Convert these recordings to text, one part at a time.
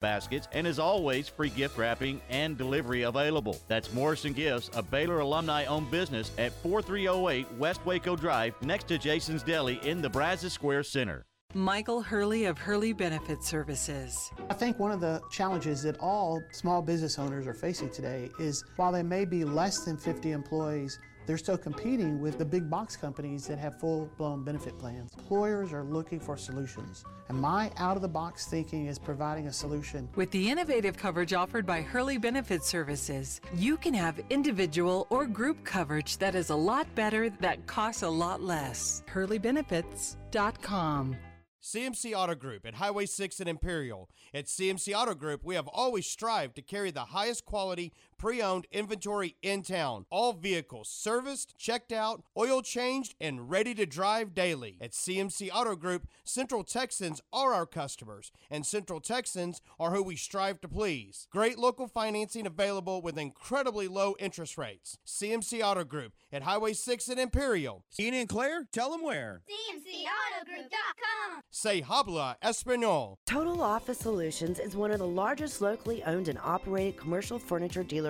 baskets and as always free gift wrapping and delivery available. That's Morrison Gifts, a Baylor alumni owned business at 4308 West Waco Drive next to Jason's Deli in the Brazos Square Center. Michael Hurley of Hurley Benefit Services. I think one of the challenges that all small business owners are facing today is while they may be less than 50 employees, they're still competing with the big box companies that have full blown benefit plans. Employers are looking for solutions, and my out of the box thinking is providing a solution. With the innovative coverage offered by Hurley Benefit Services, you can have individual or group coverage that is a lot better, that costs a lot less. HurleyBenefits.com. CMC Auto Group at Highway 6 and Imperial. At CMC Auto Group, we have always strived to carry the highest quality pre owned inventory in town. All vehicles serviced, checked out, oil changed, and ready to drive daily. At CMC Auto Group, Central Texans are our customers, and Central Texans are who we strive to please. Great local financing available with incredibly low interest rates. CMC Auto Group at Highway 6 and Imperial. Ian and Claire, tell them where. CMCAutogroup.com. Say habla Espanol. Total Office Solutions is one of the largest locally owned and operated commercial furniture dealers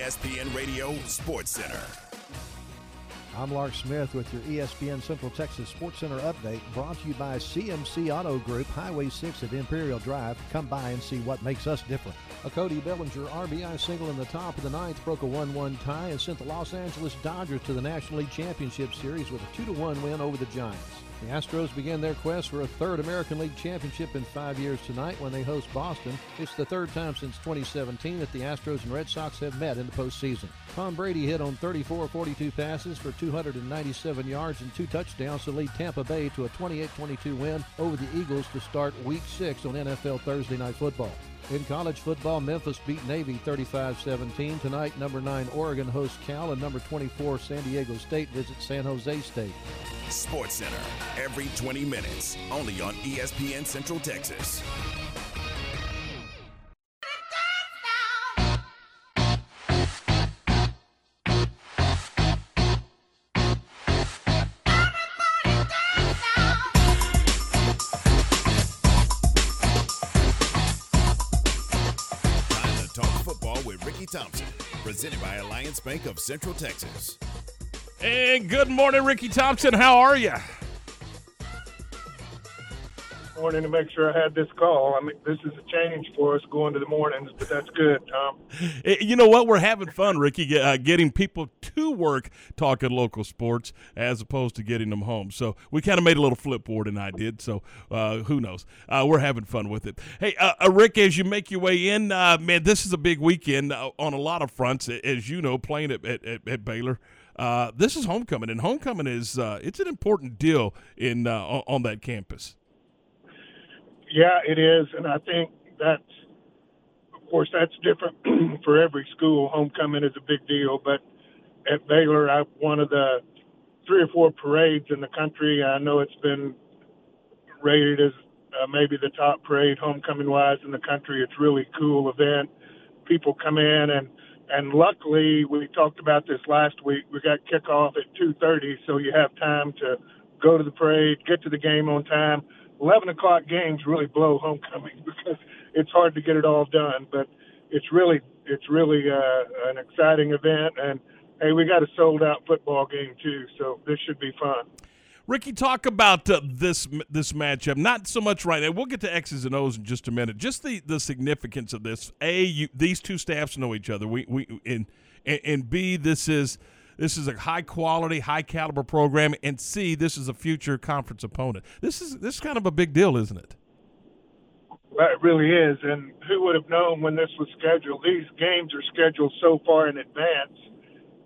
ESPN Radio Sports Center. I'm Lark Smith with your ESPN Central Texas Sports Center update brought to you by CMC Auto Group, Highway 6 at Imperial Drive. Come by and see what makes us different. A Cody Bellinger RBI single in the top of the ninth broke a 1 1 tie and sent the Los Angeles Dodgers to the National League Championship Series with a 2 1 win over the Giants. The Astros begin their quest for a third American League championship in five years tonight when they host Boston. It's the third time since 2017 that the Astros and Red Sox have met in the postseason. Tom Brady hit on 34 42 passes for 297 yards and two touchdowns to lead Tampa Bay to a 28 22 win over the Eagles to start week six on NFL Thursday Night Football. In college football, Memphis beat Navy 35 17. Tonight, number 9 Oregon hosts Cal, and number 24 San Diego State visits San Jose State. Sports Center, every 20 minutes, only on ESPN Central Texas. Bank of Central Texas. And good morning, Ricky Thompson. How are you? Morning to make sure I had this call. I mean, this is a change for us going to the mornings, but that's good, Tom. Eh, You know what? We're having fun, Ricky, uh, getting people to work talking local sports as opposed to getting them home. So we kind of made a little flipboard, and I did. So uh, who knows? Uh, we're having fun with it. Hey, uh, uh, Rick, as you make your way in, uh, man, this is a big weekend on a lot of fronts. As you know, playing at, at, at, Baylor. Uh, this is homecoming, and homecoming is uh, it's an important deal in uh, on that campus. Yeah, it is, and I think that's, of course, that's different for every school. Homecoming is a big deal, but at Baylor, I, one of the three or four parades in the country. I know it's been rated as uh, maybe the top parade homecoming wise in the country. It's really cool event. People come in and and luckily we talked about this last week. We got kickoff at 2:30, so you have time to go to the parade, get to the game on time. 11 o'clock games really blow homecoming because it's hard to get it all done. But it's really it's really uh, an exciting event, and hey, we got a sold out football game too, so this should be fun. Ricky, talk about uh, this this matchup. Not so much right now. We'll get to X's and O's in just a minute. Just the, the significance of this. A, you, these two staffs know each other. We we and and, and B, this is this is a high quality, high caliber program. And C, this is a future conference opponent. This is this is kind of a big deal, isn't it? It really is. And who would have known when this was scheduled? These games are scheduled so far in advance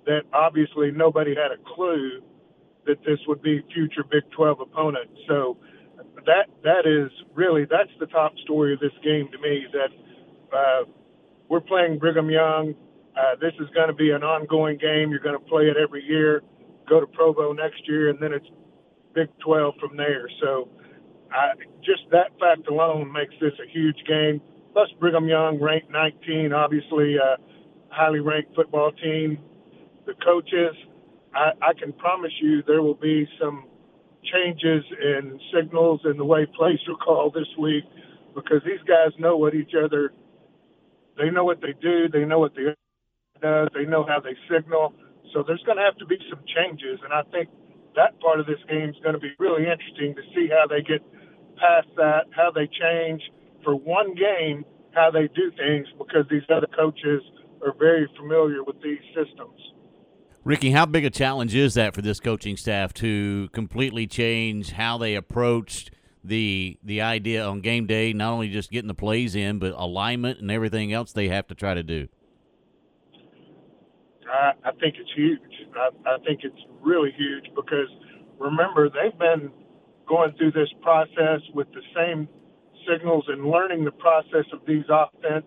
that obviously nobody had a clue that this would be future Big 12 opponent. So that that is really that's the top story of this game to me. That uh, we're playing Brigham Young. Uh, this is going to be an ongoing game. You're going to play it every year. Go to Provo next year, and then it's Big 12 from there. So, I, just that fact alone makes this a huge game. Plus, Brigham Young ranked 19, obviously a highly ranked football team. The coaches, I, I can promise you there will be some changes in signals and the way plays are called this week because these guys know what each other they know what they do, they know what the does, they know how they signal. So there's going to have to be some changes, and I think that part of this game is going to be really interesting to see how they get past that, how they change for one game, how they do things because these other coaches are very familiar with these systems. Ricky, how big a challenge is that for this coaching staff to completely change how they approached the the idea on game day, not only just getting the plays in, but alignment and everything else they have to try to do? I, I think it's huge. I, I think it's really huge because remember they've been going through this process with the same signals and learning the process of these offense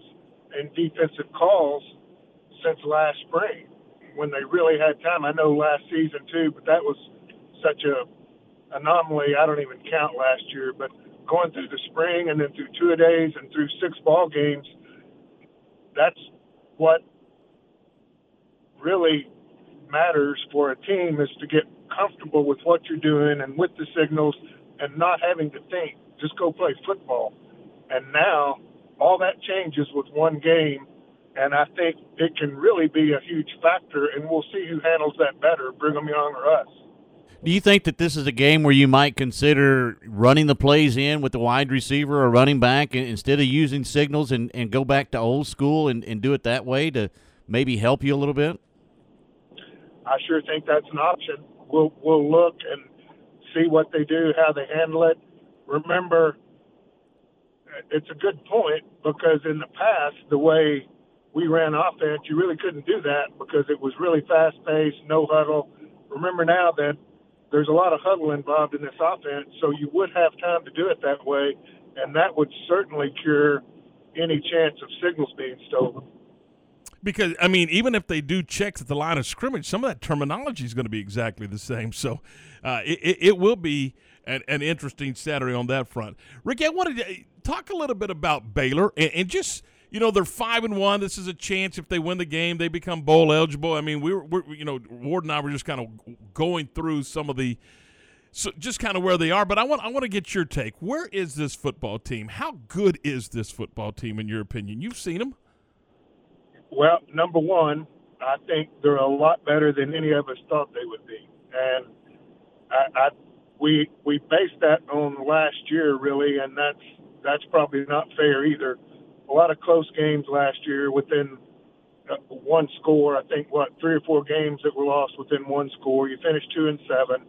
and defensive calls since last spring when they really had time. I know last season too, but that was such a anomaly. I don't even count last year, but going through the spring and then through two days and through six ball games, that's what really matters for a team is to get comfortable with what you're doing and with the signals and not having to think. Just go play football. And now all that changes with one game and I think it can really be a huge factor, and we'll see who handles that better, Brigham Young or us. Do you think that this is a game where you might consider running the plays in with the wide receiver or running back instead of using signals and, and go back to old school and, and do it that way to maybe help you a little bit? I sure think that's an option. We'll we'll look and see what they do, how they handle it. Remember, it's a good point because in the past, the way we ran offense, you really couldn't do that because it was really fast paced, no huddle. Remember now that there's a lot of huddle involved in this offense, so you would have time to do it that way, and that would certainly cure any chance of signals being stolen. Because I mean, even if they do checks at the line of scrimmage, some of that terminology is going to be exactly the same. So uh, it, it will be an, an, interesting Saturday on that front. Ricky, I wanted to talk a little bit about Baylor and, and just – you know they're five and one. This is a chance if they win the game, they become bowl eligible. I mean, we were, we're, you know, Ward and I were just kind of going through some of the, so just kind of where they are. But I want I want to get your take. Where is this football team? How good is this football team in your opinion? You've seen them. Well, number one, I think they're a lot better than any of us thought they would be, and I, I we we based that on last year really, and that's that's probably not fair either a lot of close games last year within uh, one score. I think what three or four games that were lost within one score. You finished two and seven.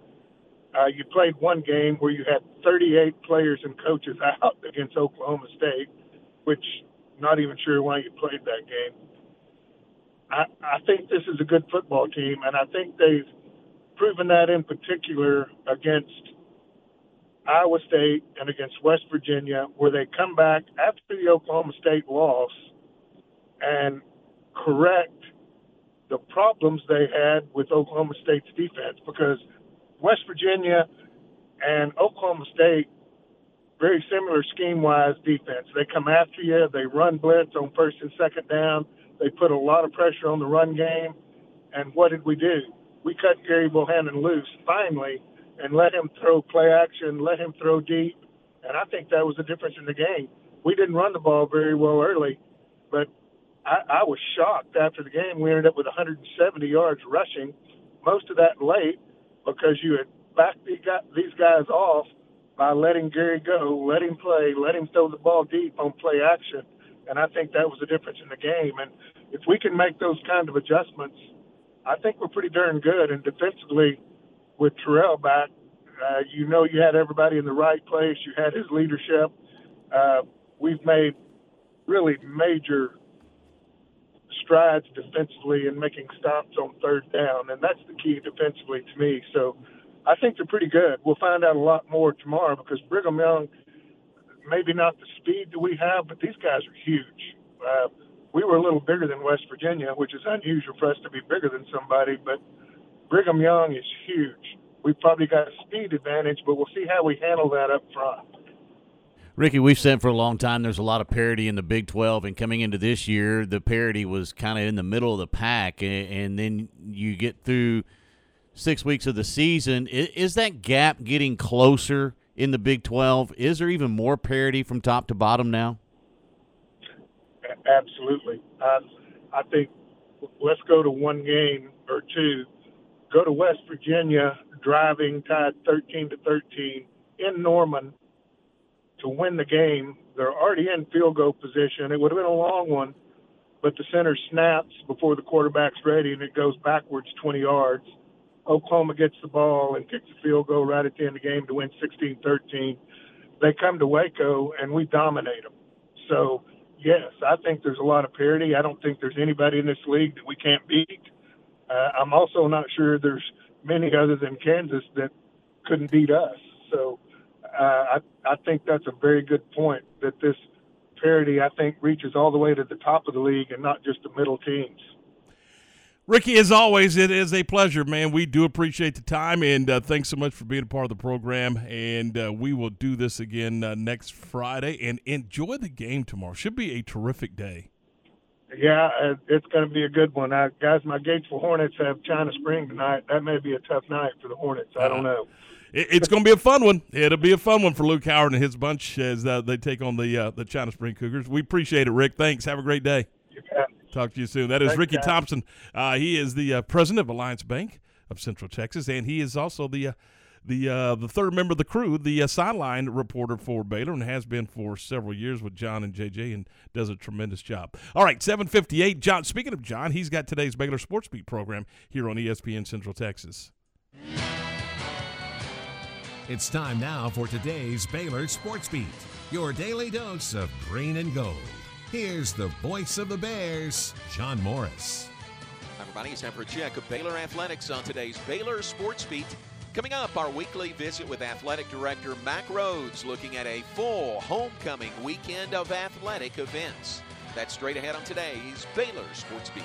Uh, you played one game where you had 38 players and coaches out against Oklahoma State, which not even sure why you played that game. I, I think this is a good football team, and I think they've proven that in particular against Iowa State and against West Virginia, where they come back after the Oklahoma State loss and correct the problems they had with Oklahoma State's defense because West Virginia and Oklahoma State very similar scheme wise defense. They come after you, they run blitz on first and second down, they put a lot of pressure on the run game. And what did we do? We cut Gerry Bohanon loose finally and let him throw play action, let him throw deep. And I think that was the difference in the game. We didn't run the ball very well early, but I, I was shocked after the game. We ended up with 170 yards rushing, most of that late because you had backed these guys off by letting Gerry go, let him play, let him throw the ball deep on play action. And I think that was the difference in the game. And if we can make those kind of adjustments, I think we're pretty darn good. And defensively, with Terrel back, uh, you know you had everybody in the right place. You had his leadership. Uh, we've made really major strides defensively in making stops on third down, and that's the key defensively to me. So I think they're pretty good. We'll find out a lot more tomorrow because Brigham Young, maybe not the speed that we have, but these guys are huge. Uh, we were a little bigger than West Virginia, which is unusual for us to be bigger than somebody, but Brigham Young is huge. We've probably got a speed advantage, but we'll see how we handle that up front. Ricky, we've said for a long time there's a lot of parity in the Big 12, and coming into this year, the parity was kind of in the middle of the pack, and, then you get through six weeks of the season. Is that gap getting closer in the Big 12? Is there even more parity from top to bottom now? Absolutely. Uh, I think let's go to one game or two. Go to West Virginia, driving tied 13 to 13 in Norman to win the game. They're already in field goal position. It would have been a long one, but the center snaps before the quarterback's ready and it goes backwards 20 yards. Oklahoma gets the ball and kicks a field goal right at the end of the game to win 16 13. They come to Waco and we dominate them. So, yes, I think there's a lot of parity. I don't think there's anybody in this league that we can't beat. Uh, I'm also not sure there's many other than Kansas that couldn't beat us. So, uh, I, I think that's a very good point that this parity, I think, reaches all the way to the top of the league and not just the middle teams. Ricky, as always, it is a pleasure, man. We do appreciate the time, and uh, thanks so much for being a part of the program. And uh, we will do this again uh, next Friday. And enjoy the game tomorrow. Should be a terrific day. Yeah, it's going to be a good one. I, guys, my gates for Hornets have China Spring tonight. That may be a tough night for the Hornets. I don't know. it's going to be a fun one. It'll be a fun one for Luke Howard and his bunch as uh, they take on the uh, the China Spring Cougars. We appreciate it, Rick. Thanks. Have a great day. Talk to you soon. That is Thanks, Ricky guys. Thompson. Uh, he is the uh, president of Alliance Bank of Central Texas, and he is also the uh, the uh, the third member of the crew, the uh, sideline reporter for Baylor, and has been for several years with John and JJ, and does a tremendous job. All right, seven fifty eight. John. Speaking of John, he's got today's Baylor Sports Beat program here on ESPN Central Texas. It's time now for today's Baylor Sports Beat, your daily dose of green and gold. Here's the voice of the Bears, John Morris. Hi, everybody. It's time for a check of Baylor Athletics on today's Baylor Sports Beat. Coming up, our weekly visit with Athletic Director Mack Rhoades looking at a full homecoming weekend of athletic events. That's straight ahead on today's Baylor Sports Beat.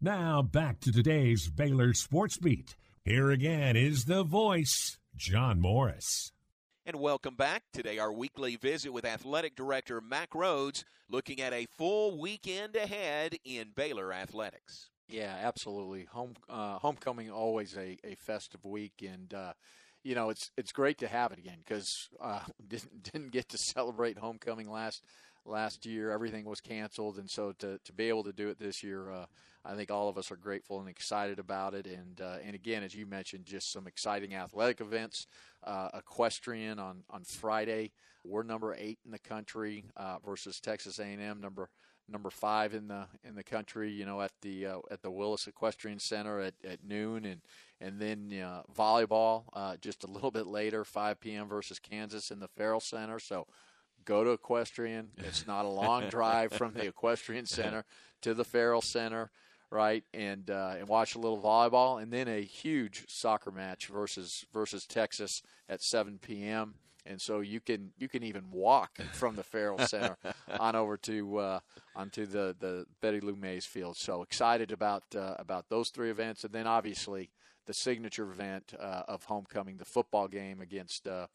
Now back to today's Baylor Sports Beat. Here again is the voice, John Morris. And welcome back. Today, our weekly visit with Athletic Director Mack Rhoades, looking at a full weekend ahead in Baylor athletics. Yeah, absolutely. Home uh, homecoming always a, a festive week, and uh, you know it's it's great to have it again because uh, didn't didn't get to celebrate homecoming last last year. Everything was canceled, and so to to be able to do it this year uh, I think all of us are grateful and excited about it. And uh, and again, as you mentioned, just some exciting athletic events. Uh, equestrian on on Friday. We're number eight in the country uh, versus Texas A&M number number five in the in the country. You know, at the uh, at the Willis Equestrian Center at, at noon, and and then uh, volleyball uh, just a little bit later, 5 p.m. versus Kansas in the Ferrell Center. So go to equestrian. It's not a long drive from the equestrian center to the Ferrell Center right? And uh, and watch a little volleyball, and then a huge soccer match versus versus Texas at 7 p.m. And so you can you can even walk from the Ferrell Center on over to uh, onto the, the Betty Lou Mays Field. So excited about uh, about those three events, and then obviously the signature event uh, of homecoming, the football game against uh,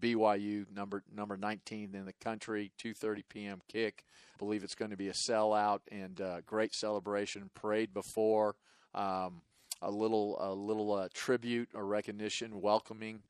BYU, number number 19 in the country, 2:30 p.m. kick. I believe it's going to be a sellout and uh, great celebration. Parade before, um, a little a little uh, tribute or recognition, welcoming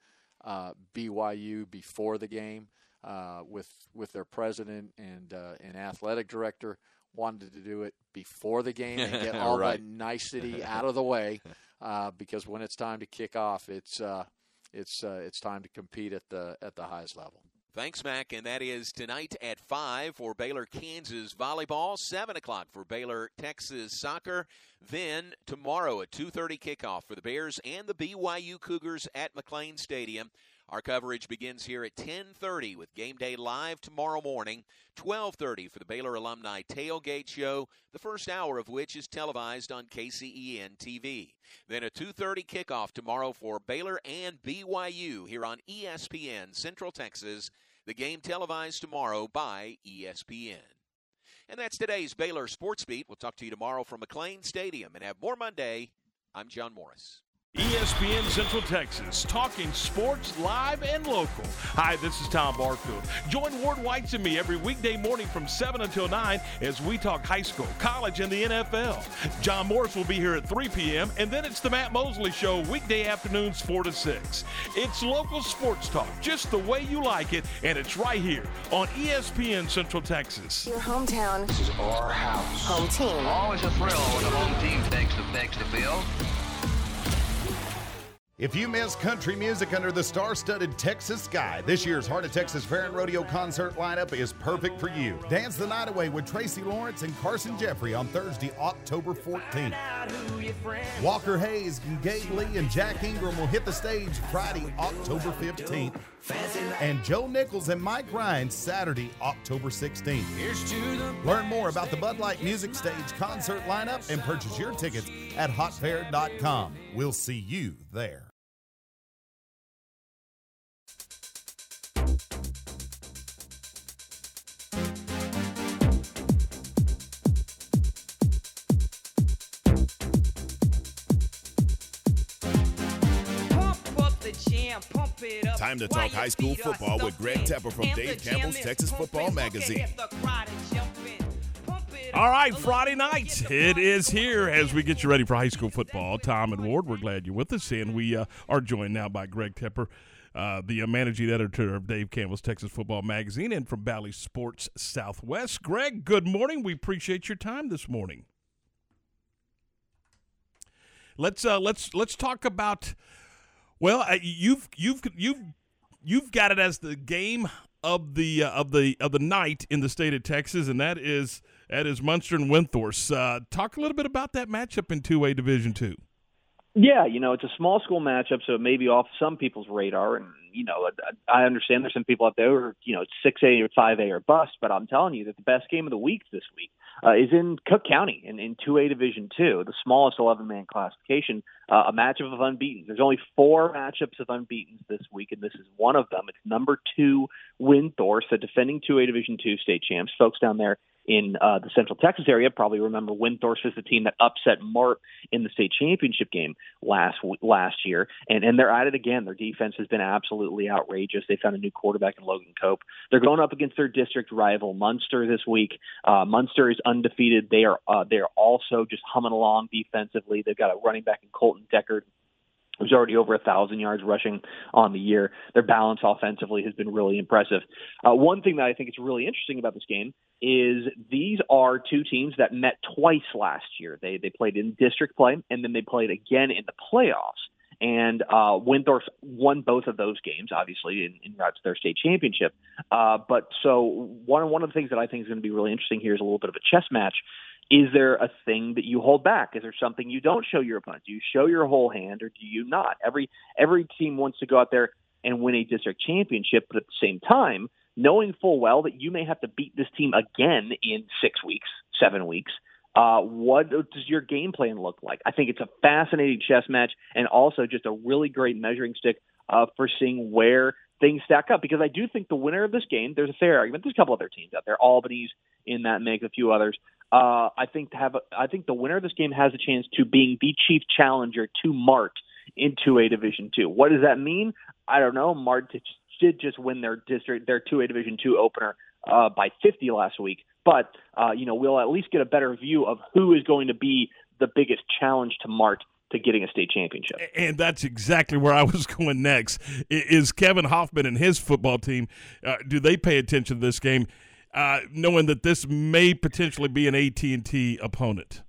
uh, BYU before the game uh, with with their president and and athletic director wanted to do it before the game and get all right. the nicety out of the way uh, because when it's time to kick off, it's uh, it's uh, it's time to compete at the at the highest level. Thanks, Mack. And that is tonight at 5 for Baylor, Kansas volleyball, 7 o'clock for Baylor, Texas soccer. Then tomorrow, a 2.30 kickoff for the Bears and the BYU Cougars at McLane Stadium. Our coverage begins here at 10:30 with Game Day live tomorrow morning, 12:30 for the Baylor Alumni Tailgate Show, the first hour of which is televised on KCEN TV. Then a 2:30 kickoff tomorrow for Baylor and BYU here on ESPN Central Texas. The game televised tomorrow by ESPN. And that's today's Baylor Sports Beat. We'll talk to you tomorrow from McLane Stadium and have more Monday. I'm John Morris. ESPN Central Texas, talking sports live and local. Hi, this is Tom Barfield. Join Ward Whites and me every weekday morning from 7 until 9 as we talk high school, college, and the NFL. John Morris will be here at 3 p.m., and then it's the Matt Mosley Show weekday afternoons 4 to 6. It's local sports talk, just the way you like it, and it's right here on ESPN Central Texas. Your hometown. This is our house. Home team. Always a thrill when the home team takes the, takes the field. If you miss country music under the star studded Texas sky, this year's Heart of Texas Fair and Rodeo concert lineup is perfect for you. Dance the night away with Tracy Lawrence and Carson Jeffrey on Thursday, October 14th. Walker Hayes, Gabe Lee, and Jack Ingram will hit the stage Friday, October 15th. And Joe Nichols and Mike Ryan Saturday, October 16th. Learn more about the Bud Light Music Stage concert lineup and purchase your tickets at hotfair.com. We'll see you there. Time to talk high school football with Greg Tepper from Dave Campbell's Texas Football Magazine. All right, Friday night. It is here as we get you ready for high school football. Tom and Ward, we're glad you're with us, and we uh, are joined now by Greg Tepper, uh, the uh, managing editor of Dave Campbell's Texas Football Magazine, and from Valley Sports Southwest. Greg, good morning. We appreciate your time this morning. Let's uh, let's let's talk about well, you've you've you've you've got it as the game of the uh, of the of the night in the state of Texas, and that is that is Muenster and Windthorst. Uh, talk a little bit about that matchup in two A Division Two. Yeah, you know, it's a small school matchup, so it may be off some people's radar. And, you know, I understand there's some people out there who are, you know, 6A or 5A or bust, but I'm telling you that the best game of the week this week uh, is in Cook County in, in 2A Division 2, the smallest 11 man classification, uh, a matchup of unbeaten. There's only four matchups of unbeaten this week, and this is one of them. It's number two Windthorst, the defending 2A Division 2 state champs. Folks down there in uh, the Central Texas area probably remember Windthorst is the team that upset Mart in the state championship game last last year, and and they're at it again. Their defense has been absolutely outrageous. They found a new quarterback in Logan Cope. They're going up against their district rival Muenster this week. Uh, Muenster is undefeated. They are uh, they are also just humming along defensively. They've got a running back in Colton Deckard who's already over a thousand yards rushing on the year. Their balance offensively has been really impressive. Uh, one thing that I think is really interesting about this game is these are two teams that met twice last year. They they played in district play and then they played again in the playoffs. And uh, won both of those games, obviously, in, in to their state championship. Uh, but so one one of the things that I think is going to be really interesting here is a little bit of a chess match is there a thing that you hold back? Is there something you don't show your opponent? Do you show your whole hand or do you not? Every every team wants to go out there and win a district championship, but at the same time, knowing full well that you may have to beat this team again in six weeks, seven weeks. Uh, what does your game plan look like? I think it's a fascinating chess match and also just a really great measuring stick uh, for seeing where things stack up. Because I do think the winner of this game, there's a fair argument. There's a couple other teams out there, Albany's in that mix, a few others. Uh, I think have a, I think the winner of this game has a chance to being the chief challenger to Mart in 2A Division two. What does that mean? I don't know. Mart did just win their district their 2A Division two opener uh, by 50 last week, but uh, you know we'll at least get a better view of who is going to be the biggest challenge to Mart to getting a state championship. And that's exactly where I was going next. Is Kevin Hoffman and his football team uh, do they pay attention to this game, uh, knowing that this may potentially be an AT and T opponent?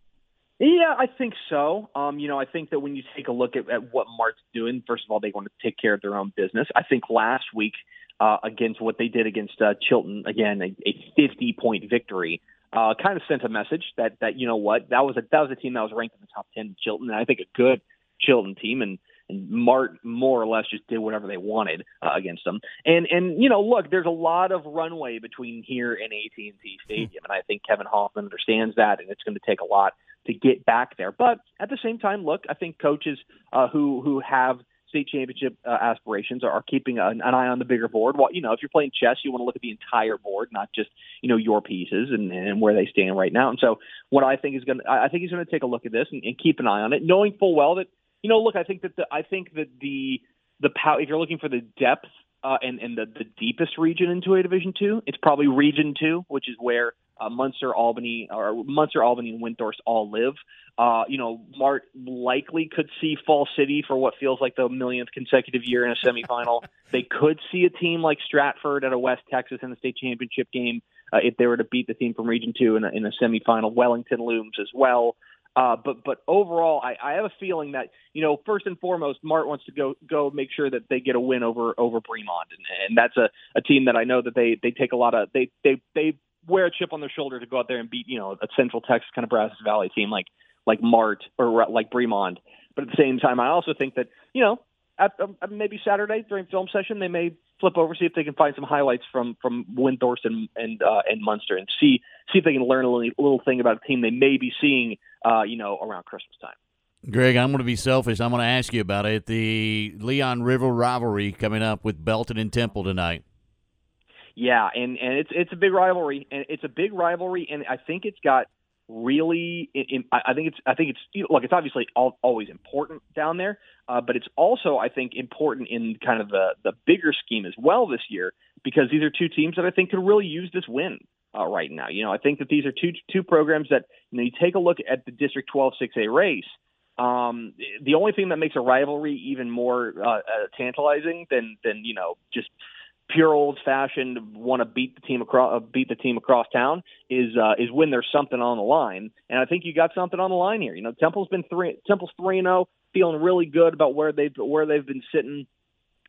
Yeah, I think so. Um, you know, I think that when you take a look at, at what Mart's doing, first of all, they want to take care of their own business. I think last week uh, against what they did against uh, Chilton, again, a, a 50 point victory uh, kind of sent a message that that you know what that was a that was a team that was ranked in the top ten. Chilton, and I think a good Chilton team, and and Mart more or less just did whatever they wanted uh, against them. And and you know, look, there's a lot of runway between here and AT&T Stadium, and I think Kevin Hoffman understands that, and it's going to take a lot to get back there. But at the same time, look, I think coaches uh, who who have state championship uh, aspirations are, are keeping an, an, eye on the bigger board. Well, you know, if you're playing chess, you want to look at the entire board, not just you know your pieces and, and where they stand right now. And so, what I think is going, to I think he's going to take a look at this and, and keep an eye on it, knowing full well that you know, look, I think that the, I think that the the power. If you're looking for the depth uh, and and the, the deepest region into a Division two, it's probably Region two, which is where uh, Muenster, Albany, or Muenster, Albany, and Windthorst all live. Uh, you know, Mart likely could see Falls City for what feels like the millionth consecutive year in a semifinal. they could see a team like Stratford at a West Texas in the state championship game uh, if they were to beat the team from Region Two in a, in a semifinal. Wellington looms as well. Uh, but but overall, I, I have a feeling that you know first and foremost, Mart wants to go go make sure that they get a win over over Bremond, and, and that's a, a team that I know that they they take a lot of they they they wear a chip on their shoulder to go out there and beat you know a Central Texas kind of Brazos Valley team like like Mart or like Bremond. But at the same time, I also think that you know at, um, maybe Saturday during film session they may flip over see if they can find some highlights from from Windthorst and and, uh, and Muenster and see see if they can learn a little, little thing about a team they may be seeing uh, you know around Christmas time. Greg, I'm going to be selfish. I'm going to ask you about it. The Leon River rivalry coming up with Belton and Temple tonight. Yeah, and and it's it's a big rivalry, and it's a big rivalry, and I think it's got really. In, I think it's I think it's look, it's obviously all, always important down there, uh, but it's also I think important in kind of the the bigger scheme as well this year because these are two teams that I think could really use this win. Uh, right now, you know, I think that these are two two programs that you know you take a look at the District 12 6A race. Um, the only thing that makes a rivalry even more uh, uh, tantalizing than than you know just pure old fashioned want to beat the team across uh, beat the team across town is uh, is when there's something on the line, and I think you got something on the line here. You know, Temple's been three Temple's three and zero, oh, feeling really good about where they've where they've been sitting.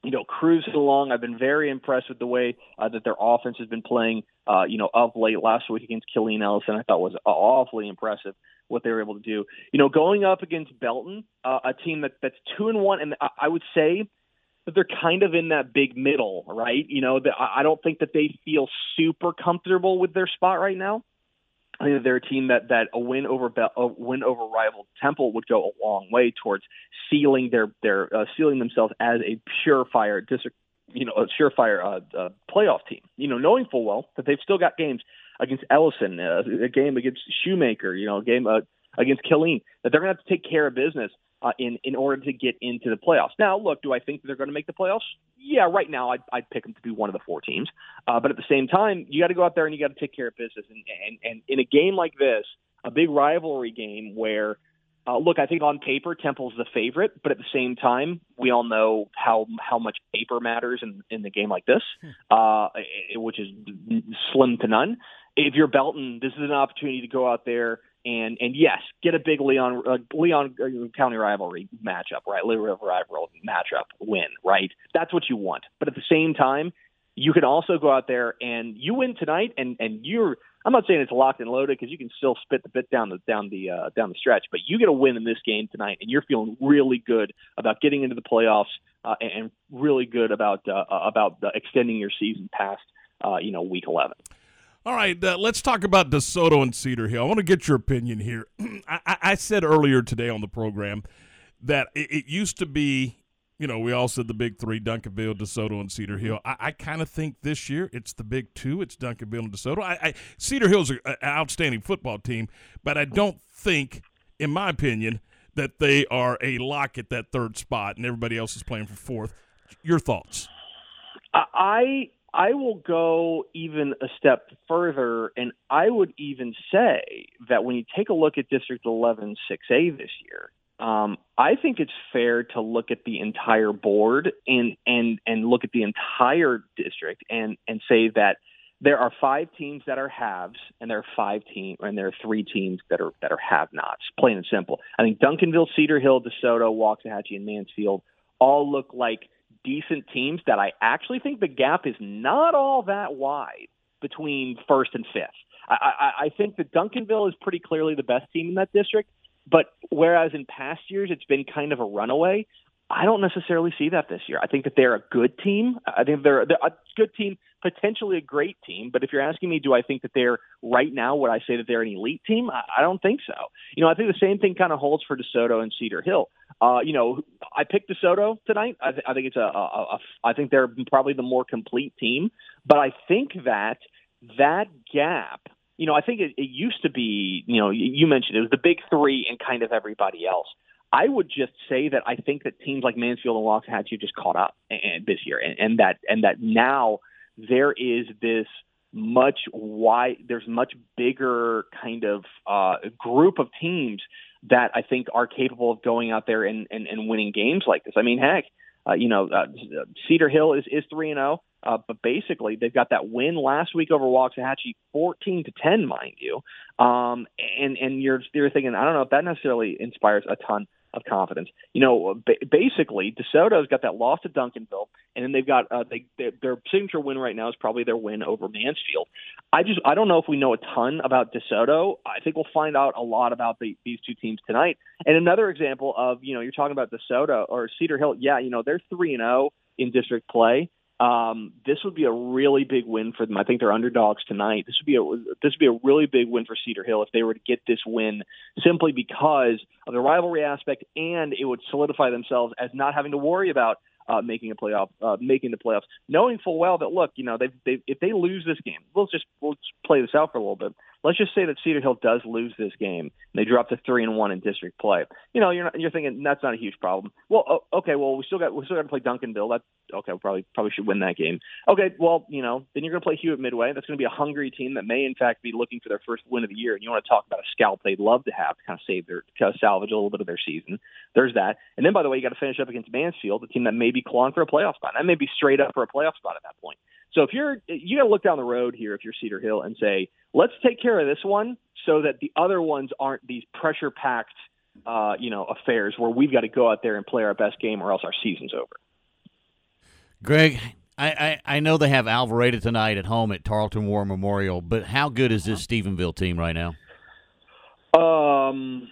You know, cruising along. I've been very impressed with the way uh, that their offense has been playing. Uh, you know, of late last week against Killeen Ellison, I thought was awfully impressive what they were able to do. You know, going up against Belton, uh, a team that that's two and one, and I would say that they're kind of in that big middle, right? You know, that I don't think that they feel super comfortable with their spot right now. I think they're a team that that a win over a win over rival Temple would go a long way towards sealing their their uh, sealing themselves as a surefire district, you know, a surefire uh, uh, playoff team. You know, knowing full well that they've still got games against Ellison, uh, a game against Shoemaker, you know, a game uh, against Killeen, that they're going to have to take care of business uh, in in order to get into the playoffs. Now, look, do I think they're going to make the playoffs? Yeah, right now I'd, I'd pick them to be one of the four teams. Uh, but at the same time, you got to go out there and you got to take care of business. And, and and in a game like this, a big rivalry game where. Uh, look, I think on paper Temple's the favorite, but at the same time, we all know how how much paper matters in in the game like this, uh, which is slim to none. If you're Belton, this is an opportunity to go out there and and yes, get a big Leon uh, Leon uh, County rivalry matchup, right? Little River rivalry matchup win, right? That's what you want. But at the same time, you can also go out there and you win tonight, and and you're. I'm not saying it's locked and loaded because you can still spit the bit down the down the uh, down the stretch, but you get a win in this game tonight, and you're feeling really good about getting into the playoffs uh, and really good about uh, about extending your season past uh, you know week 11. All right, uh, let's talk about DeSoto and Cedar Hill. I want to get your opinion here. I, I, said earlier today on the program that it, it, used to be, you know, we all said the big three Duncanville, DeSoto, and Cedar Hill. I, I kind of think this year it's the big two. It's Duncanville and DeSoto. I, Cedar Hill's an outstanding football team, but I don't think, in my opinion, that they are a lock at that third spot, and everybody else is playing for fourth. Your thoughts? I I will go even a step further, and I would even say that when you take a look at District 11 6A this year, um, I think it's fair to look at the entire board and and and look at the entire district and and say that there are five teams that are halves and there are five teams and there are three teams that are that are have nots plain and simple. I think duncanville cedar hill desoto waxahachie and mansfield all look like decent teams that i actually think the gap is not all that wide between first and fifth. I i, I think that duncanville is pretty clearly the best team in that district but whereas in past years it's been kind of a runaway I don't necessarily see that this year. I think that they're a good team. I think they're, they're a good team, potentially a great team. But if you're asking me, do I think that they're right now? Would I say that they're an elite team? I, I don't think so. You know, I think the same thing kind of holds for DeSoto and Cedar Hill. Uh, you know, I picked DeSoto tonight. I, th- I think it's a, a, a. I think they're probably the more complete team. But I think that that gap you know, I think it, it used to be, you know, you mentioned it was the big three and kind of everybody else. I would just say that I think that teams like Mansfield and Waxahachie just caught up and, this year, and, and that and that now there is this much wide, there's much bigger kind of uh, group of teams that I think are capable of going out there and, and, and winning games like this. I mean, heck, uh, you know, uh, Cedar Hill is is three and zero. Oh, uh, but basically, they've got that win last week over Waxahachie, fourteen to ten, mind you. Um, and and you're you're thinking, I don't know if that necessarily inspires a ton of confidence. You know, ba- basically, DeSoto's got that loss to Duncanville, and then they've got uh, they, they, their signature win right now is probably their win over Mansfield. I just I don't know if we know a ton about DeSoto. I think we'll find out a lot about the, these two teams tonight. And another example of you know you're talking about DeSoto or Cedar Hill. Yeah, you know they're three and zero oh in district play. Um, this would be a really big win for them. I think they're underdogs tonight. This would be a this would be a really big win for Cedar Hill if they were to get this win, simply because of the rivalry aspect, and it would solidify themselves as not having to worry about uh, making a playoff, uh, making the playoffs, knowing full well that look, you know, they if they lose this game, we'll just we'll just play this out for a little bit let's just say that Cedar Hill does lose this game. They drop to three and one in district play. You know, you're not, you're thinking that's not a huge problem. Well, okay, well we still got we still got to play Duncanville. That okay, we probably probably should win that game. Okay, well you know then you're going to play Hewitt Midway. That's going to be a hungry team that may in fact be looking for their first win of the year. And you want to talk about a scalp they'd love to have to kind of save their kind of salvage a little bit of their season. There's that. And then by the way, you got to finish up against Mansfield, a team that may be clawing for a playoff spot. That may be straight up for a playoff spot at that point. So if you're you got to look down the road here if you're Cedar Hill and say, let's take care of this one so that the other ones aren't these pressure packed uh, you know affairs where we've got to go out there and play our best game or else our season's over. Greg, I, I, I know they have Alvarado tonight at home at Tarleton War Memorial, but how good is this Stephenville team right now? Um,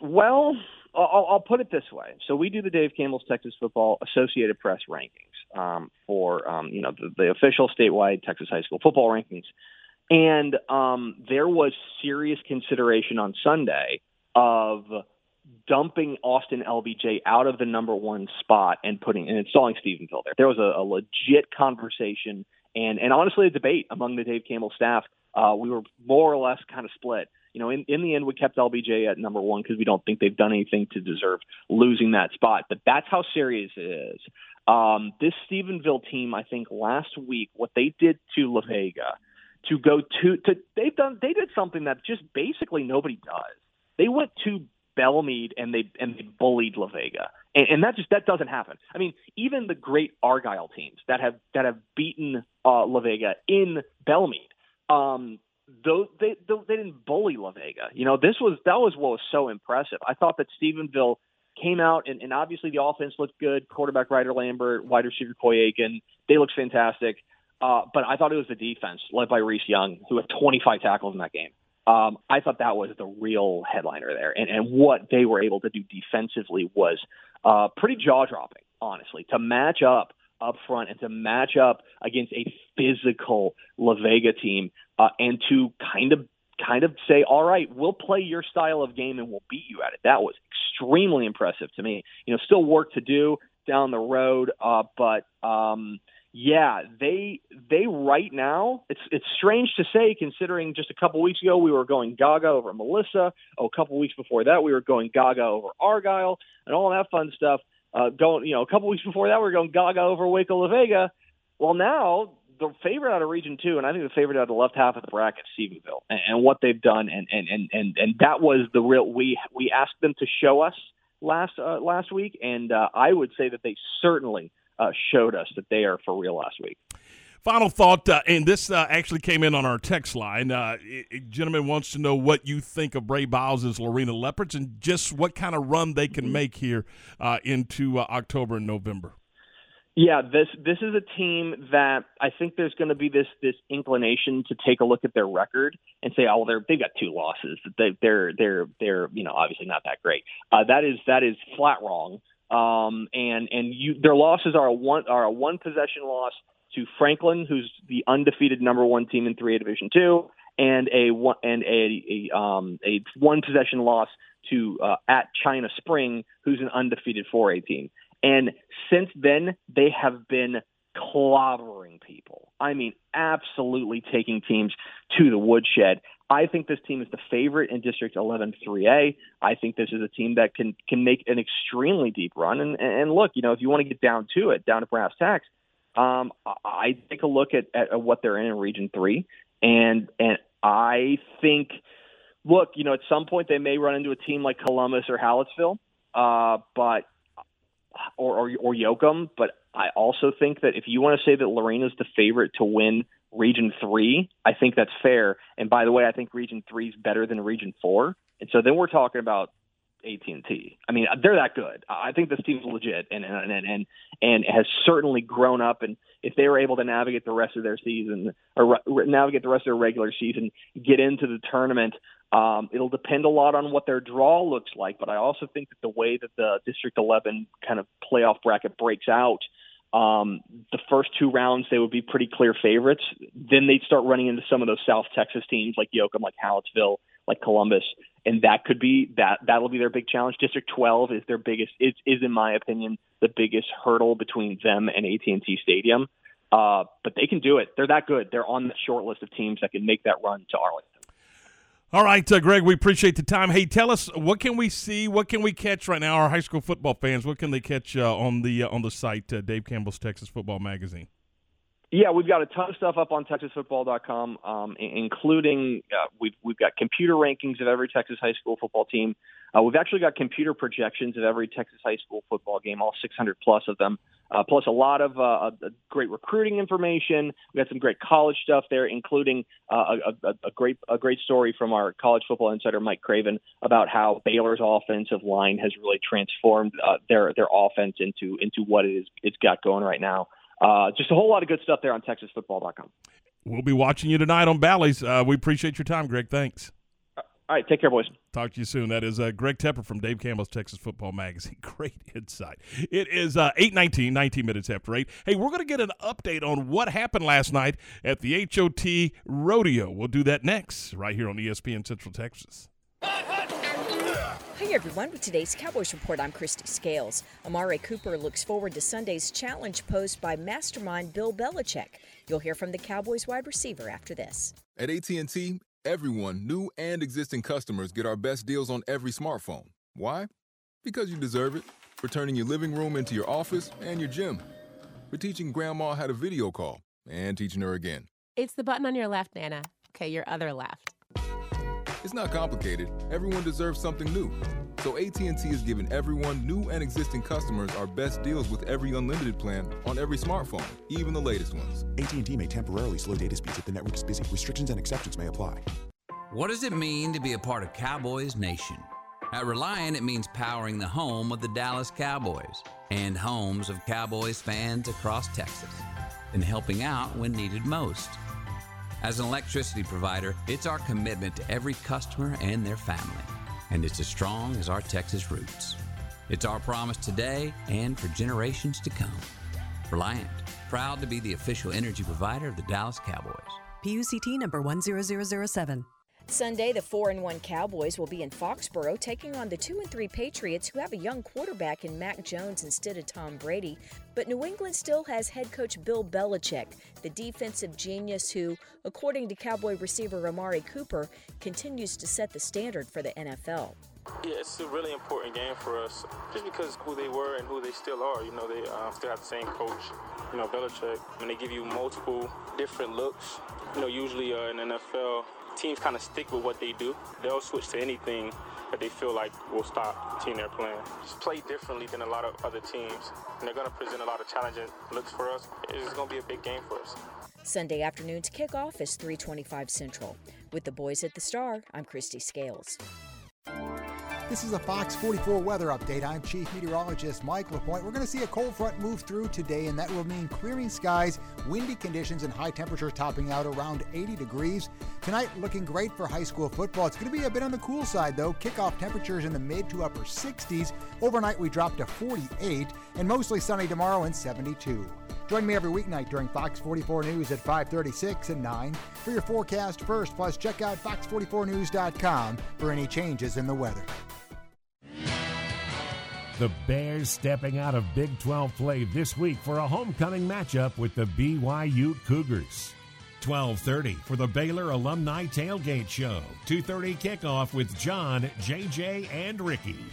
well, I'll, I'll put it this way. So we do the Dave Campbell's Texas Football Associated Press rankings um, for um, you know the, the official statewide Texas high school football rankings, and um, there was serious consideration on Sunday of dumping Austin LBJ out of the number one spot and putting and installing Stephenville there. There was a, a legit conversation and and honestly a debate among the Dave Campbell staff. Uh, we were more or less kind of split you know, in, in the end, we kept LBJ at number one because we don't think they've done anything to deserve losing that spot. But that's how serious it is. Um, this Stephenville team, I think last week, what they did to La Vega, to go to, to they've done, they did something that just basically nobody does. They went to Bellmead and they and they bullied La Vega. And, and that just that doesn't happen. I mean, even the great Argyle teams that have that have beaten uh, La Vega in Bellmead, um, those they they didn't bully La Vega. You know, this was that was what was so impressive. I thought that Stephenville came out and, and obviously the offense looked good. Quarterback Ryder Lambert, wide receiver Coy Aiken, they looked fantastic. Uh, but I thought it was the defense led by Reese Young, who had 25 tackles in that game. Um, I thought that was the real headliner there, and and what they were able to do defensively was uh, pretty jaw dropping, honestly, to match up up front and to match up against a physical La Vega team uh, and to kind of kind of say, all right, we'll play your style of game and we'll beat you at it. That was extremely impressive to me. You know, still work to do down the road, uh, but um, yeah, they they right now it's it's strange to say considering just a couple weeks ago we were going Gaga over Melissa. Oh, a couple weeks before that we were going Gaga over Argyle and all that fun stuff. Uh, going you know a couple weeks before that we were going Gaga over Waco La Vega. Well, now the favorite out of Region Two, and I think the favorite out of the left half of the bracket, Stephenville, and, and what they've done, and and and and and that was the real. We we asked them to show us last uh, last week, and uh, I would say that they certainly uh, showed us that they are for real last week. Final thought, uh, and this uh, actually came in on our text line. Uh, gentleman wants to know what you think of Ray Biles' Lorena Leopards and just what kind of run they can make here uh, into uh, October and November. Yeah, this this is a team that I think there's going to be this this inclination to take a look at their record and say, oh, well, they're they've got two losses. They, they're they're they're you know obviously not that great. Uh, that is that is flat wrong. Um, and and you their losses are a one are a one possession loss to Franklin, who's the undefeated number one team in 3A Division Two, and a one and a, a um a one possession loss to uh, at China Spring, who's an undefeated 4A team. And since then, they have been clobbering people. I mean, absolutely taking teams to the woodshed. I think this team is the favorite in District 11 3A. I think this is a team that can can make an extremely deep run. And and look, you know, if you want to get down to it, down to brass tacks, um, I take a look at, at what they're in in Region Three, and and I think, look, you know, at some point they may run into a team like Columbus or Hallettsville, uh, but or, or or but I also think that if you want to say that Lorena's the favorite to win Region Three, I think that's fair. And by the way, I think Region Three is better than Region Four, and so then we're talking about AT&T. I mean, they're that good. I think this team's legit and and and and has certainly grown up. And if they were able to navigate the rest of their season or re- navigate the rest of their regular season, get into the tournament, um, it'll depend a lot on what their draw looks like. But I also think that the way that the District 11 kind of playoff bracket breaks out. Um, the first two rounds they would be pretty clear favorites. Then they'd start running into some of those South Texas teams like Yoakum, like Hallettsville, like Columbus, and that could be that that'll be their big challenge. District 12 is their biggest is is in my opinion the biggest hurdle between them and AT&T Stadium. Uh, but they can do it. They're that good. They're on the short list of teams that can make that run to Arlington. All right, uh, Greg, we appreciate the time. Hey, tell us what can we see, what can we catch right now? Our high school football fans, what can they catch uh, on the uh, on the site, uh, Dave Campbell's Texas Football Magazine? Yeah, we've got a ton of stuff up on TexasFootball.com, um, including uh, we've we've got computer rankings of every Texas high school football team. Uh, we've actually got computer projections of every Texas high school football game, all 600 plus of them, uh, plus a lot of uh, great recruiting information. We got some great college stuff there, including uh, a, a, a great a great story from our college football insider Mike Craven about how Baylor's offensive line has really transformed uh, their their offense into into what it is it's got going right now uh, just a whole lot of good stuff there on TexasFootball.com. We'll be watching you tonight on Bally's. Uh, we appreciate your time, Greg. Thanks. All right, take care, boys. Talk to you soon. That is uh, Greg Tepper from Dave Campbell's Texas Football Magazine. Great insight. It is uh, 8.19, 19 minutes after 8. Hey, we're going to get an update on what happened last night at the HOT Rodeo. We'll do that next, right here on ESPN Central Texas. Hey everyone, with today's Cowboys Report, I'm Kristi Scales. Amari Cooper looks forward to Sunday's challenge posed by mastermind Bill Belichick. You'll hear from the Cowboys wide receiver after this. At AT&T, everyone, new and existing customers, get our best deals on every smartphone. Why? Because you deserve it. For turning your living room into your office and your gym. For teaching grandma how to video call and teaching her again. It's the button on your left, Nana. Okay, your other left. It's not complicated. Everyone deserves something new. So AT&T is giving everyone, new and existing customers, our best deals with every unlimited plan on every smartphone, even the latest ones. AT&T may temporarily slow data speeds if the network is busy. Restrictions and exceptions may apply. What does it mean to be a part of Cowboys Nation? At Reliant, it means powering the home of the Dallas Cowboys and homes of Cowboys fans across Texas and helping out when needed most. As an electricity provider, it's our commitment to every customer and their family, and it's as strong as our Texas roots. It's our promise today and for generations to come. Reliant, proud to be the official energy provider of the Dallas Cowboys. PUCT number 10007. Sunday, the 4 and 1 Cowboys will be in Foxborough taking on the 2 and 3 Patriots who have a young quarterback in Mac Jones instead of Tom Brady. But New England still has head coach Bill Belichick, the defensive genius who, according to Cowboy receiver Amari Cooper, continues to set the standard for the NFL. Yeah, it's a really important game for us, just because who they were and who they still are. You know, they uh, still have the same coach, you know, Belichick, and they give you multiple different looks. You know, usually uh, in NFL, teams kind of stick with what they do. They'll switch to anything that they feel like will stop the team they're playing. Just play differently than a lot of other teams, and they're going to present a lot of challenging looks for us. It's going to be a big game for us. Sunday afternoon's kickoff is 325 Central. With the boys at the Star, I'm Kristi Scales. This is a Fox 44 weather update. I'm Chief Meteorologist Mike LaPointe. We're going to see a cold front move through today, and that will mean clearing skies, windy conditions, and high temperatures topping out around 80 degrees. Tonight, looking great for high school football. It's going to be a bit on the cool side, though. Kickoff temperatures in the mid to upper 60s. Overnight, we drop to 48, and mostly sunny tomorrow and 72. Join me every weeknight during Fox 44 News at 5:36 and 9 for your forecast first. Plus, check out fox44news.com for any changes in the weather. The Bears stepping out of Big 12 play this week for a homecoming matchup with the BYU Cougars. 12:30 for the Baylor Alumni Tailgate Show. 2:30 kickoff with John, JJ, and Ricky.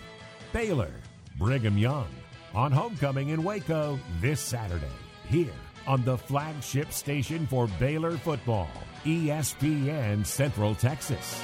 Baylor, Brigham Young on homecoming in Waco this Saturday. Here on the flagship station for Baylor football, ESPN Central Texas.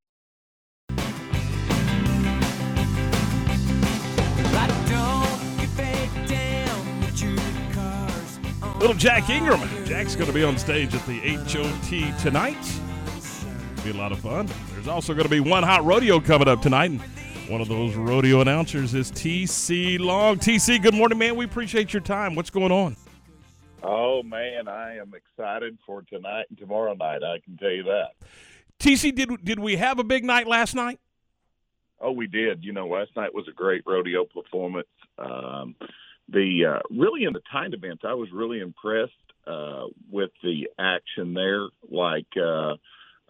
Little Jack Ingram. Jack's going to be on stage at the HOT tonight. Be a lot of fun. There's also going to be one hot rodeo coming up tonight. And one of those rodeo announcers is TC Long. TC, good morning, man. We appreciate your time. What's going on? Oh man, I am excited for tonight and tomorrow night. I can tell you that. TC, did did we have a big night last night? Oh, we did. You know, last night was a great rodeo performance. Um, the uh, really in the timed events, I was really impressed uh, with the action there. Like uh,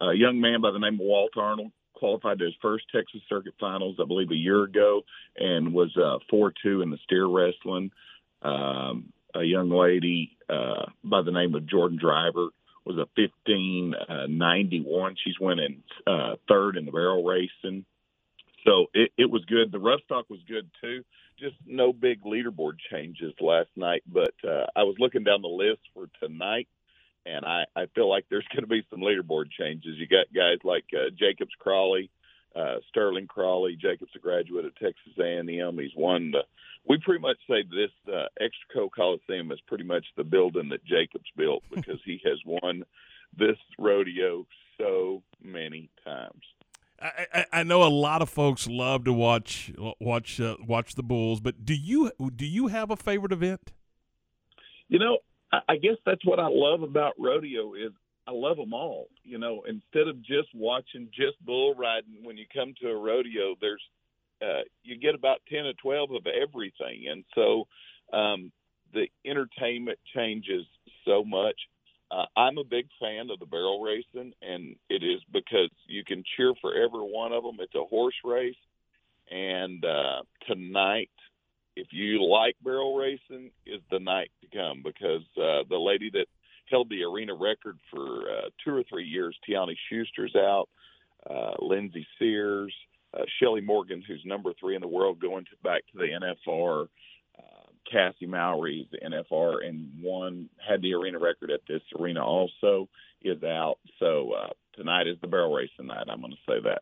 a young man by the name of Walt Arnold qualified to his first Texas Circuit Finals, I believe, a year ago, and was uh, four two in the steer wrestling. Um, a young lady uh, by the name of Jordan Driver was a fifteen uh, ninety one. She's winning third in the barrel racing. So it, it was good. The rough stock was good too. Just no big leaderboard changes last night. But uh, I was looking down the list for tonight, and I, I feel like there's going to be some leaderboard changes. You got guys like uh, Jacobs Crawley, uh, Sterling Crawley. Jacobs a graduate of Texas A&M. He's won the. We pretty much say this uh, Coliseum is pretty much the building that Jacobs built because he has won this rodeo so many times. I, I, know a lot of folks love to watch watch uh, watch the Bulls, but do you do you have a favorite event? You know, I, I guess that's what I love about rodeo is I love them all. You know, instead of just watching just bull riding, when you come to a rodeo, there's uh, you get about ten or twelve of everything, and so um, the entertainment changes so much. Uh, I'm a big fan of the barrel racing, and it is because you can cheer for every one of them. It's a horse race, and uh, tonight, if you like barrel racing, is the night to come because uh, the lady that held the arena record for uh, two or three years, Tiany Schuster's out, uh, Lindsey Sears, uh, Shelly Morgan, who's number three in the world, going to, back to the NFR. Cassie Mowry, the NFR, and one had the arena record at this arena also is out. So uh, tonight is the barrel racing night. I'm going to say that.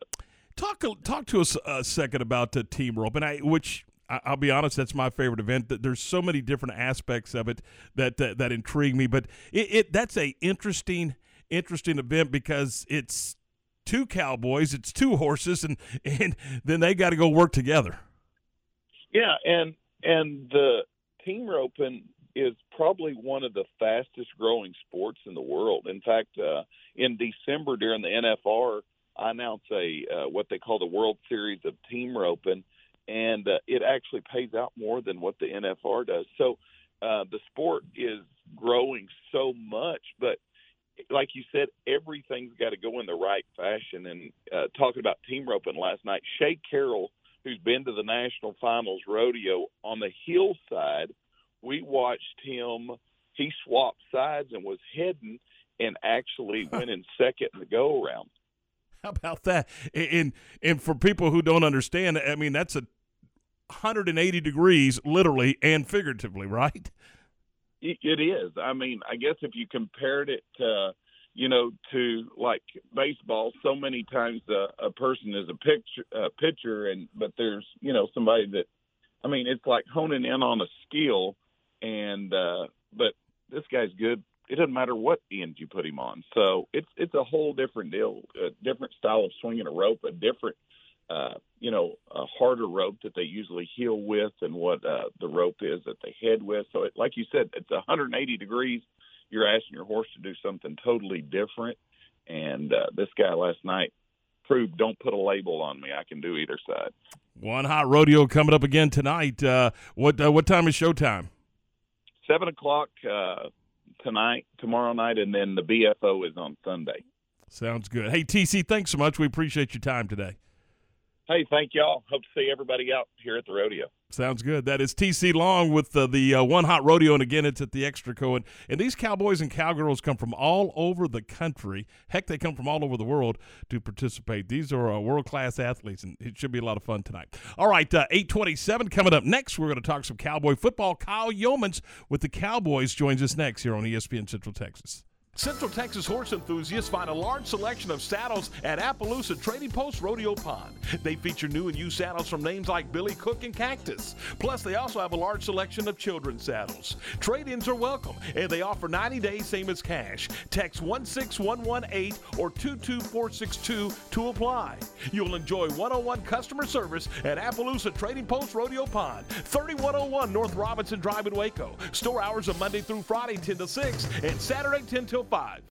Talk talk to us a second about the team rope, and I which I, will be honest, that's my favorite event. There's so many different aspects of it that that, that intrigue me. But it, it that's a interesting interesting event because it's two cowboys, it's two horses, and and then they got to go work together. Yeah, and and the team roping is probably one of the fastest growing sports in the world. In fact, uh, in December during the NFR, I announced a uh, what they call the World Series of Team Roping, and uh, it actually pays out more than what the NFR does. So uh, the sport is growing so much, but like you said, everything's got to go in the right fashion. And uh, talking about team roping last night, Shay Carroll, who's been to the national finals rodeo on the hillside, we watched him. He swapped sides and was heading and actually went in second in the go around. How about that? And and for people who don't understand, I mean that's a 180 degrees, literally and figuratively, right? It is. I mean, I guess if you compared it to, you know, to like baseball, so many times a, a person is a pitcher, a pitcher, and but there's you know somebody that, I mean, it's like honing in on a skill, and uh, but this guy's good. It doesn't matter what end you put him on. So it's it's a whole different deal, a different style of swinging a rope, a different uh, you know, a harder rope that they usually heel with and what uh, the rope is that they head with. So, it, like you said, it's 180 degrees. You're asking your horse to do something totally different. And uh, this guy last night proved, don't put a label on me. I can do either side. One hot rodeo coming up again tonight. Uh, what uh, what time is showtime? Seven o'clock uh, tonight, tomorrow night, and then the BFO is on Sunday. Sounds good. Hey TC, thanks so much. We appreciate your time today. Hey, thank y'all. Hope to see everybody out here at the rodeo. Sounds good. That is TC Long with uh, the uh, One Hot Rodeo, and again, it's at the Extraco. And, and these cowboys and cowgirls come from all over the country. Heck, they come from all over the world to participate. These are uh, world class athletes, and it should be a lot of fun tonight. All right, uh, eight twenty-seven coming up next. We're going to talk some cowboy football. Kyle Youmans with the Cowboys joins us next here on ESPN Central Texas. Central Texas horse enthusiasts find a large selection of saddles at Appaloosa Trading Post Rodeo Pond. They feature new and used saddles from names like Billy Cook and Cactus. Plus, they also have a large selection of children's saddles. Trade ins are welcome, and they offer 90 days, same as cash. Text 16118 or 22462 to apply. You'll enjoy 101 customer service at Appaloosa Trading Post Rodeo Pond, 3101 North Robinson Drive in Waco. Store hours are Monday through Friday, 10 to 6, and Saturday, 10 till 5.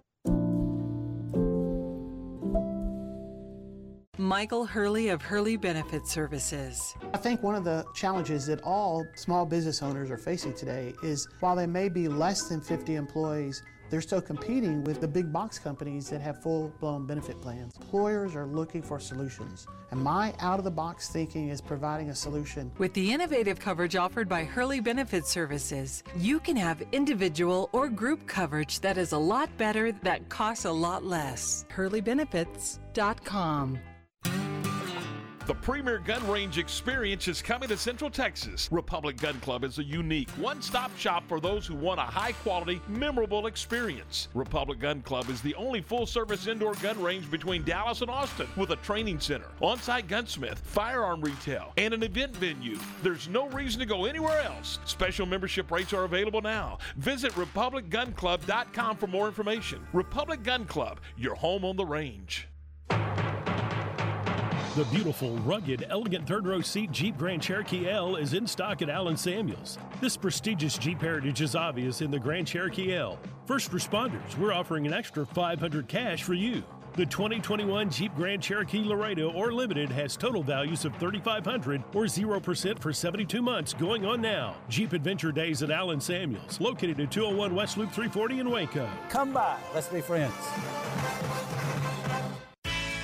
Michael Hurley of Hurley Benefit Services. I think one of the challenges that all small business owners are facing today is while they may be less than 50 employees, they're still competing with the big box companies that have full blown benefit plans. Employers are looking for solutions, and my out of the box thinking is providing a solution. With the innovative coverage offered by Hurley Benefit Services, you can have individual or group coverage that is a lot better, that costs a lot less. HurleyBenefits.com. The premier gun range experience is coming to Central Texas. Republic Gun Club is a unique one stop shop for those who want a high quality, memorable experience. Republic Gun Club is the only full service indoor gun range between Dallas and Austin with a training center, on site gunsmith, firearm retail, and an event venue. There's no reason to go anywhere else. Special membership rates are available now. Visit RepublicGunClub.com for more information. Republic Gun Club, your home on the range. The beautiful, rugged, elegant third row seat Jeep Grand Cherokee L is in stock at Allen Samuels. This prestigious Jeep heritage is obvious in the Grand Cherokee L. First responders, we're offering an extra 500 cash for you. The 2021 Jeep Grand Cherokee Laredo or Limited has total values of 3500 or 0% for 72 months going on now. Jeep Adventure Days at Allen Samuels, located at 201 West Loop 340 in Waco. Come by, let's be friends.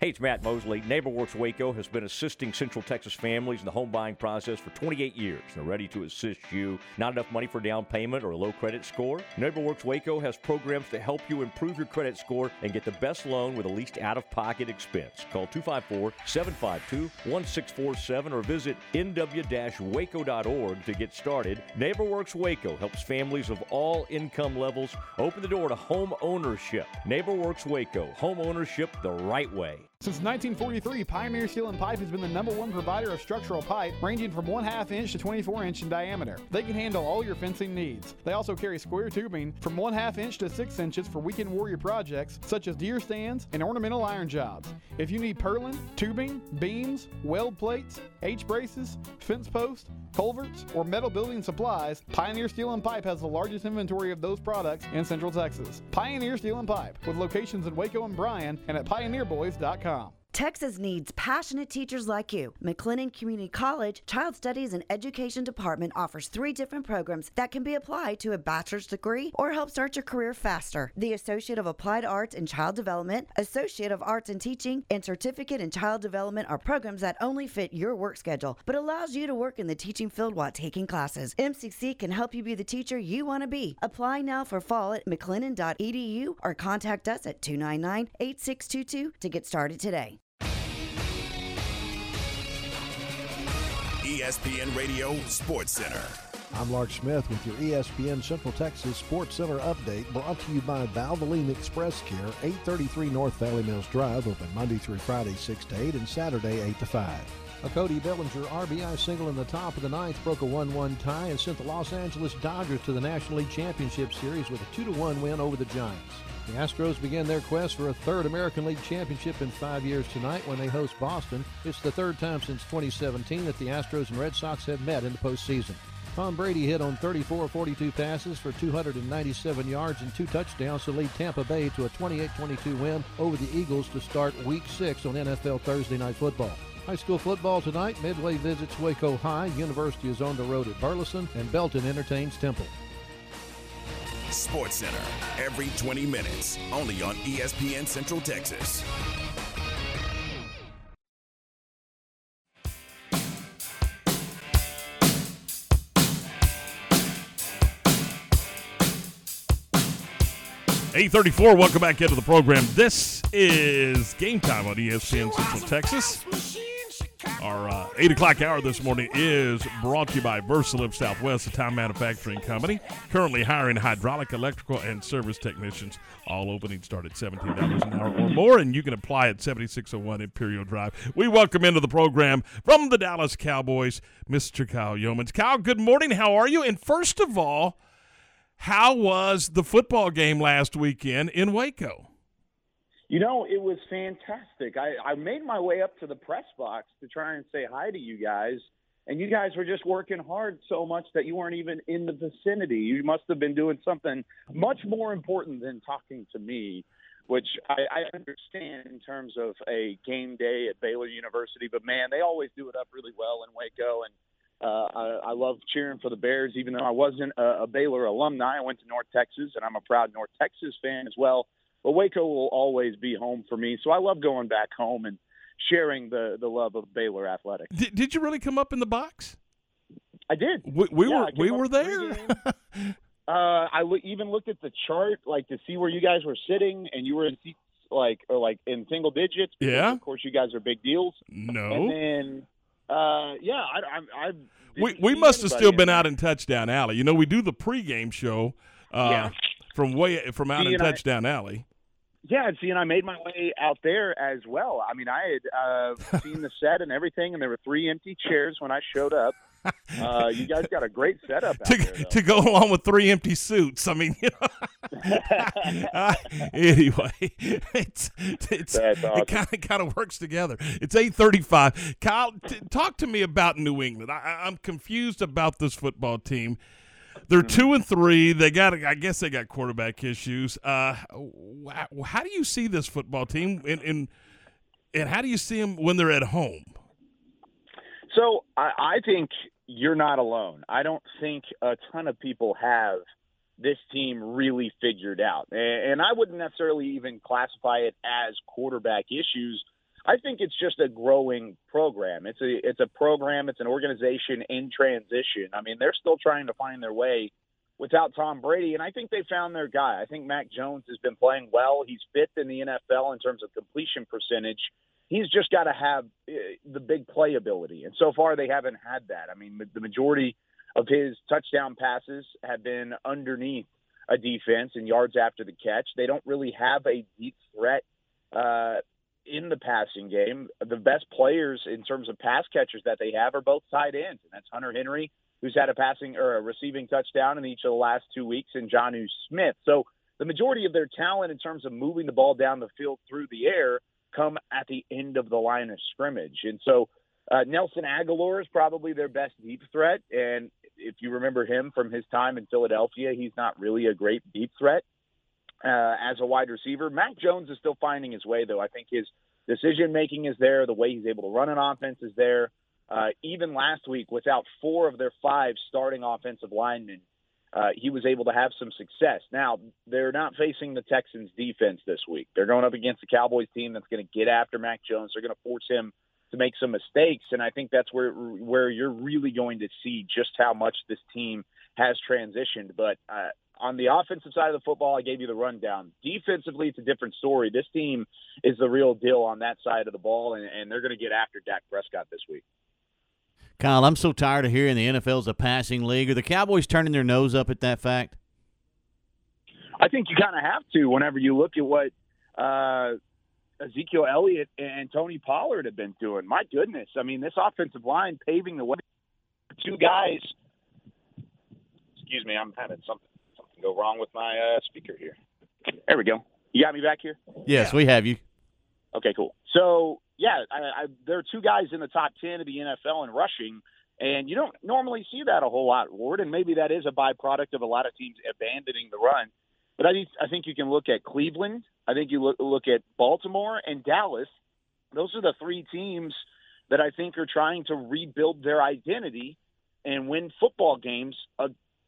Hey, it's Matt Mosley. NeighborWorks Waco has been assisting Central Texas families in the home buying process for 28 years. They're ready to assist you. Not enough money for down payment or a low credit score? NeighborWorks Waco has programs to help you improve your credit score and get the best loan with the least out of pocket expense. Call 254 752 1647 or visit nw waco.org to get started. NeighborWorks Waco helps families of all income levels open the door to home ownership. NeighborWorks Waco, home ownership the right way. Since 1943, Pioneer Steel and Pipe has been the number one provider of structural pipe, ranging from 1 half inch to 24 inch in diameter. They can handle all your fencing needs. They also carry square tubing from 1 half inch to 6 inches for weekend warrior projects such as deer stands and ornamental iron jobs. If you need purlin, tubing, beams, weld plates, H braces, fence posts, culverts, or metal building supplies, Pioneer Steel and Pipe has the largest inventory of those products in Central Texas. Pioneer Steel and Pipe, with locations in Waco and Bryan and at pioneerboys.com. Texas needs passionate teachers like you. McLennan Community College Child Studies and Education Department offers three different programs that can be applied to a bachelor's degree or help start your career faster. The Associate of Applied Arts in Child Development, Associate of Arts in Teaching, and Certificate in Child Development are programs that only fit your work schedule, but allows you to work in the teaching field while taking classes. MCC can help you be the teacher you want to be. Apply now for fall at mclennan.edu or contact us at 299 8622 to get started today. ESPN Radio Sports Center. I'm Lark Smith with your ESPN Central Texas Sports Center update brought to you by Valvoline Express Care, 833 North Valley Mills Drive, open Monday through Friday 6 to 8 and Saturday 8 to 5. A Cody Bellinger RBI single in the top of the ninth broke a 1-1 tie and sent the Los Angeles Dodgers to the National League Championship Series with a 2-1 win over the Giants. The Astros begin their quest for a third American League championship in five years tonight when they host Boston. It's the third time since 2017 that the Astros and Red Sox have met in the postseason. Tom Brady hit on 34 42 passes for 297 yards and two touchdowns to lead Tampa Bay to a 28 22 win over the Eagles to start week six on NFL Thursday Night Football. High school football tonight. Midway visits Waco High. University is on the road at Burleson, and Belton entertains Temple. Sports Center, every 20 minutes, only on ESPN Central Texas. Eight thirty-four. Welcome back into the program. This is game time on ESPN Central Texas. Our uh, 8 o'clock hour this morning is brought to you by VersaLift Southwest, a time manufacturing company. Currently hiring hydraulic, electrical, and service technicians. All openings start at $17 an hour or more, and you can apply at 7601 Imperial Drive. We welcome into the program from the Dallas Cowboys, Mr. Kyle Youmans. Kyle, good morning. How are you? And first of all, how was the football game last weekend in Waco? You know, it was fantastic. I, I made my way up to the press box to try and say hi to you guys, and you guys were just working hard so much that you weren't even in the vicinity. You must have been doing something much more important than talking to me, which I, I understand in terms of a game day at Baylor University. But man, they always do it up really well in Waco, and uh, I, I love cheering for the Bears, even though I wasn't a, a Baylor alumni. I went to North Texas, and I'm a proud North Texas fan as well but Waco will always be home for me. So I love going back home and sharing the the love of Baylor athletics. Did, did you really come up in the box? I did. We, we Yeah, were we were there. Uh, I w- even looked at the chart, like to see where you guys were sitting, and you were in seats like or like in single digits? Yeah. Of course, you guys are big deals. No. And then, uh, yeah, I, I, I we we must have still been out in touchdown alley. You know, we do the pregame show uh, Yeah. from way from out See, in and I- touchdown alley. Yeah, and see, and I made my way out there as well. I mean, I had uh, seen the set and everything, and there were three empty chairs when I showed up. Uh, you guys got a great setup out there. to, to go along with three empty suits. I mean, you know. Uh, anyway, it's it's awesome. it kind of kind of works together. It's eight thirty five. Kyle, t- talk to me about New England. I- I'm confused about this football team. They're Mm-hmm. two and three. They got, I guess, they got quarterback issues. Uh, how do you see this football team, and and, and how do you see them when they're at home? So I, I think you're not alone. I don't think a ton of people have this team really figured out, and, and I wouldn't necessarily even classify it as quarterback issues. I think it's just a growing program. It's a it's a program. It's an organization in transition. I mean, they're still trying to find their way without Tom Brady, and I think they found their guy. I think Mac Jones has been playing well. He's fifth in the NFL in terms of completion percentage. He's just got to have uh, the big playability, and so far they haven't had that. I mean, the majority of his touchdown passes have been underneath a defense and yards after the catch. They don't really have a deep threat uh, in the passing game. The best players in terms of pass catchers that they have are both tight ends, and that's Hunter Henry, who's had a passing or a receiving touchdown in each of the last two weeks, and Jonnu Smith. So the majority of their talent in terms of moving the ball down the field through the air come at the end of the line of scrimmage. And so uh, Nelson Agholor is probably their best deep threat. And if you remember him from his time in Philadelphia, he's not really a great deep threat uh, as a wide receiver. Mac Jones is still finding his way, though. I think his decision making is there. The way he's able to run an offense is there. Uh, even last week, without four of their five starting offensive linemen, uh, he was able to have some success. Now, they're not facing the Texans defense this week. They're going up against the Cowboys team that's going to get after Mac Jones. They're going to force him to make some mistakes, and I think that's where where you're really going to see just how much this team has transitioned. But uh, on the offensive side of the football, I gave you the rundown. Defensively, it's a different story. This team is the real deal on that side of the ball, and, and they're going to get after Dak Prescott this week. Kyle, I'm so tired of hearing the NFL's a passing league. Are the Cowboys turning their nose up at that fact? I think you kind of have to whenever you look at what uh, Ezekiel Elliott and Tony Pollard have been doing. My goodness, I mean, this offensive line paving the way. Two guys. Excuse me, I'm having something something go wrong with my uh, speaker here. There we go. You got me back here. Yes, we have you. Okay, cool. So yeah, I, I, there are two guys in the top ten of the NFL in rushing, and you don't normally see that a whole lot, Ward. And maybe that is a byproduct of a lot of teams abandoning the run. But I think I think you can look at Cleveland. I think you look look at Baltimore and Dallas. Those are the three teams that I think are trying to rebuild their identity and win football games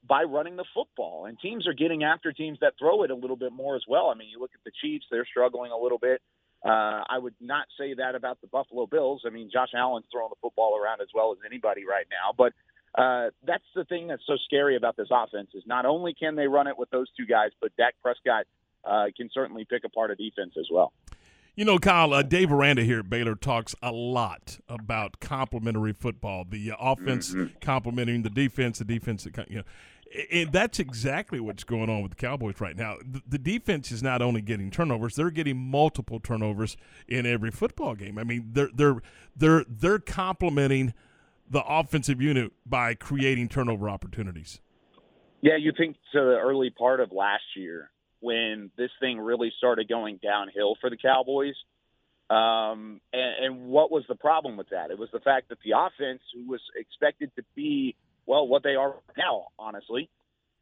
by running the football. And teams are getting after teams that throw it a little bit more as well. I mean, you look at the Chiefs; they're struggling a little bit. Uh, I would not say that about the Buffalo Bills. I mean, Josh Allen's throwing the football around as well as anybody right now. But uh, that's the thing that's so scary about this offense is not only can they run it with those two guys, but Dak Prescott uh, can certainly pick apart a defense as well. You know, Kyle, uh, Dave Aranda here at Baylor talks a lot about complementary football, the uh, offense complementing the defense, the defense, you know. And that's exactly what's going on with the Cowboys right now. The, defense is not only getting turnovers; they're getting multiple turnovers in every football game. I mean, they're they're they're they're complementing the offensive unit by creating turnover opportunities. Yeah, you think to the early part of last year when this thing really started going downhill for the Cowboys. Um, and, and what was the problem with that? It was the fact that the offense, who was expected to be, well, what they are now, honestly,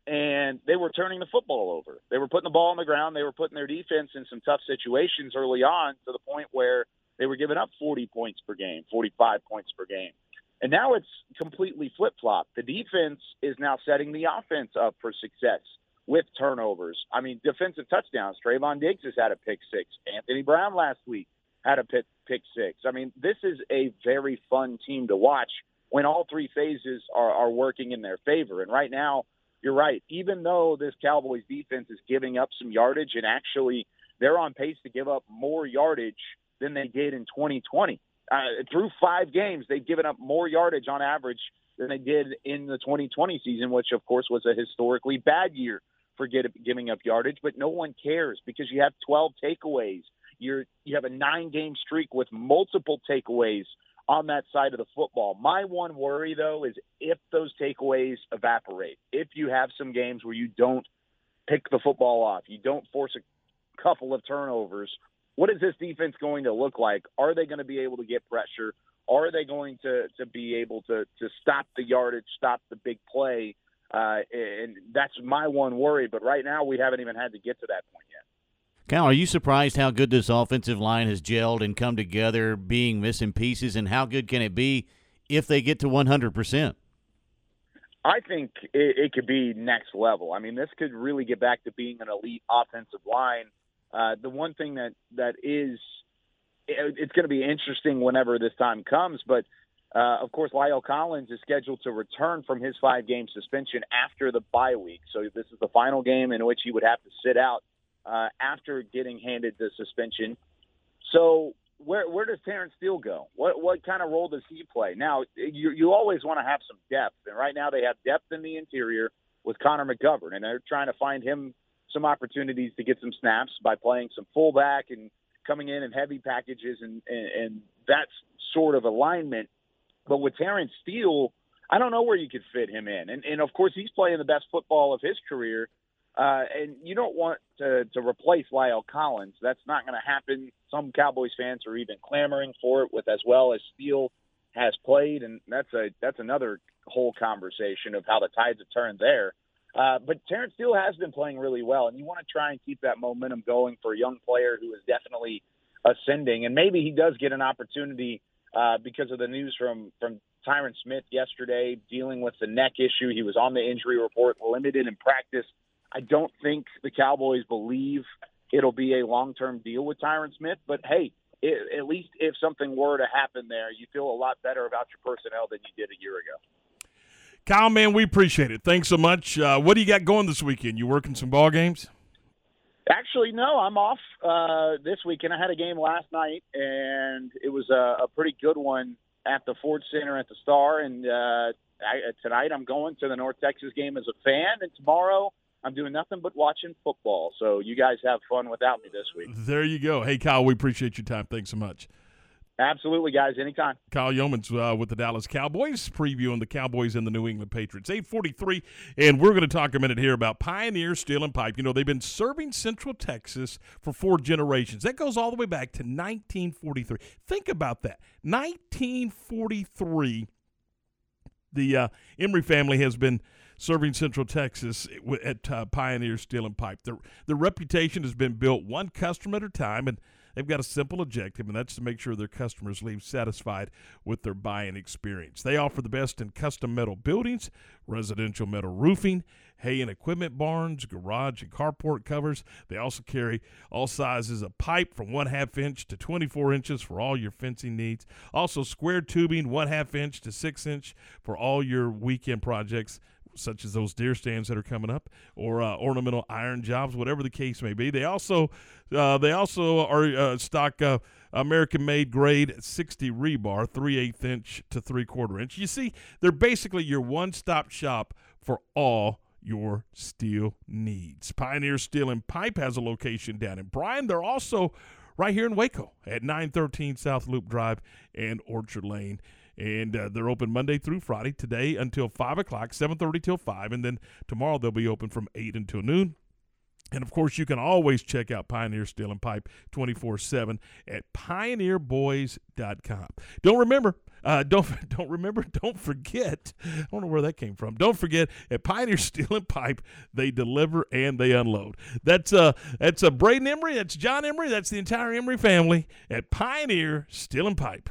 and they were turning the football over. They were putting the ball on the ground. They were putting their defense in some tough situations early on to the point where they were giving up 40 points per game, 45 points per game. And now it's completely flip flop. The defense is now setting the offense up for success with turnovers. I mean, defensive touchdowns. Trevon Diggs has had a pick six. Anthony Brown last week had a pick, pick six. I mean, this is a very fun team to watch when all three phases are, are working in their favor. And right now, you're right. Even though this Cowboys defense is giving up some yardage and actually they're on pace to give up more yardage than they did in 2020. Uh, through five games, they've given up more yardage on average than they did in the 2020 season, which of course was a historically bad year for get, giving up yardage. But no one cares because you have 12 takeaways. You're you have a nine game streak with multiple takeaways on that side of the football. My one worry though is if those takeaways evaporate. If you have some games where you don't pick the football off, you don't force a couple of turnovers, what is this defense going to look like? Are they going to be able to get pressure? Are they going to to be able to to stop the yardage, stop the big play? Uh, and that's my one worry. But right now, we haven't even had to get to that point yet. Cal, are you surprised how good this offensive line has gelled and come together, being missing pieces, and how good can it be if they get to 100%? I think it, it could be next level. I mean, this could really get back to being an elite offensive line. Uh, the one thing that that is, it, it's going to be interesting whenever this time comes. But uh, of course, La'el Collins is scheduled to return from his five-game suspension after the bye week. So this is the final game in which he would have to sit out uh, after getting handed the suspension. So where where does Terence Steele go? What what kind of role does he play? Now you you always want to have some depth, and right now they have depth in the interior with Connor McGovern, and they're trying to find him some opportunities to get some snaps by playing some fullback and coming in in heavy packages and and, and that sort of alignment. But with Terence Steele, I don't know where you could fit him in, and and of course he's playing the best football of his career. Uh, and you don't want to, to replace La'el Collins. That's not going to happen. Some Cowboys fans are even clamoring for it, with as well as Steele has played, and that's a that's another whole conversation of how the tides have turned there. Uh, but Terence Steele has been playing really well, and you want to try and keep that momentum going for a young player who is definitely ascending, and maybe he does get an opportunity uh, because of the news from from Tyron Smith yesterday dealing with the neck issue. He was on the injury report, limited in practice. I don't think the Cowboys believe it'll be a long term deal with Tyron Smith, but hey, it, at least if something were to happen there, you feel a lot better about your personnel than you did a year ago. Kyle, man, we appreciate it. Thanks so much. Uh, what do you got going this weekend? You working some ball games? Actually, no. I'm off uh, this weekend. I had a game last night, and it was a, a pretty good one at the Ford Center at the Star. And uh, I, tonight, I'm going to the North Texas game as a fan, and tomorrow I'm doing nothing but watching football. So you guys have fun without me this week. There you go. Hey, Kyle, we appreciate your time. Thanks so much. Absolutely, guys. Anytime. Kyle Youmans uh, with the Dallas Cowboys, previewing the Cowboys and the New England Patriots. 843, and we're going to talk a minute here about Pioneer Steel and Pipe. You know, they've been serving Central Texas for four generations. That goes all the way back to 1943. Think about that. 1943, the uh, Emery family has been – serving Central Texas at uh, Pioneer Steel and Pipe. The, the reputation has been built one customer at a time, and they've got a simple objective, and that's to make sure their customers leave satisfied with their buying experience. They offer the best in custom metal buildings, residential metal roofing, hay and equipment barns, garage and carport covers. They also carry all sizes of pipe from one half inch to 24 inches for all your fencing needs. Also, square tubing, one half inch to six inch for all your weekend projects such as those deer stands that are coming up, or uh, ornamental iron jobs, whatever the case may be. They also uh, they also are uh, stock uh, American made grade 60 rebar, 3 8 inch to 3 quarter inch. You see, they're basically your one stop shop for all your steel needs. Pioneer Steel and Pipe has a location down in Bryan. They're also right here in Waco at 913 South Loop Drive and Orchard Lane and uh, they're open Monday through Friday. Today until five o'clock, seven thirty till five, and then tomorrow they'll be open from eight until noon. And of course, you can always check out Pioneer Steel and Pipe 24 7 at pioneerboys.com. Don't remember, uh, don't don't remember, don't forget. I don't know where that came from. Don't forget at Pioneer Steel and Pipe, they deliver and they unload. That's uh that's a uh, Braden Emery, that's John Emery, that's the entire Emery family at Pioneer Steel and Pipe.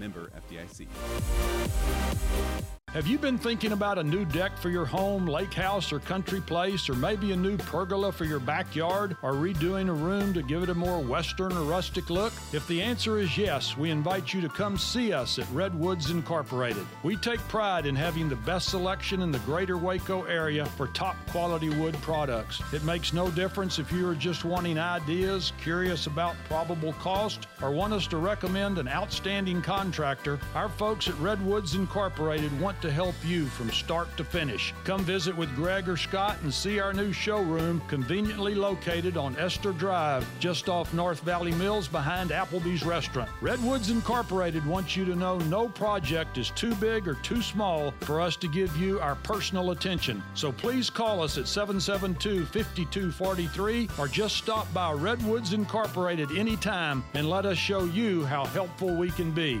Member FDIC. Have you been thinking about a new deck for your home, lake house, or country place, or maybe a new pergola for your backyard, or redoing a room to give it a more western or rustic look? If the answer is yes, we invite you to come see us at Redwoods Incorporated. We take pride in having the best selection in the greater Waco area for top quality wood products. It makes no difference if you are just wanting ideas, curious about probable cost, or want us to recommend an outstanding contractor. Our folks at Redwoods Incorporated want to help you from start to finish. Come visit with Greg or Scott and see our new showroom conveniently located on Esther Drive, just off North Valley Mills behind Applebee's restaurant. Redwoods Incorporated wants you to know no project is too big or too small for us to give you our personal attention. So please call us at 772 5243 or just stop by Redwoods Incorporated anytime and let us show you how helpful we can be.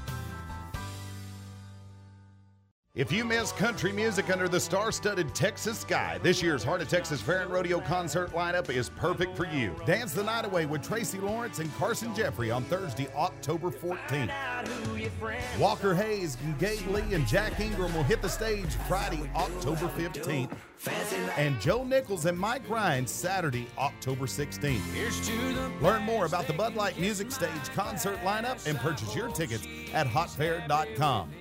If you miss country music under the star studded Texas sky, this year's Heart of Texas Fair and Rodeo concert lineup is perfect for you. Dance the night away with Tracy Lawrence and Carson Jeffrey on Thursday, October 14th. Walker Hayes, Gabe Lee, and Jack Ingram will hit the stage Friday, October 15th. And Joe Nichols and Mike Ryan Saturday, October 16th. Learn more about the Bud Light Music Stage concert lineup and purchase your tickets at hotfair.com.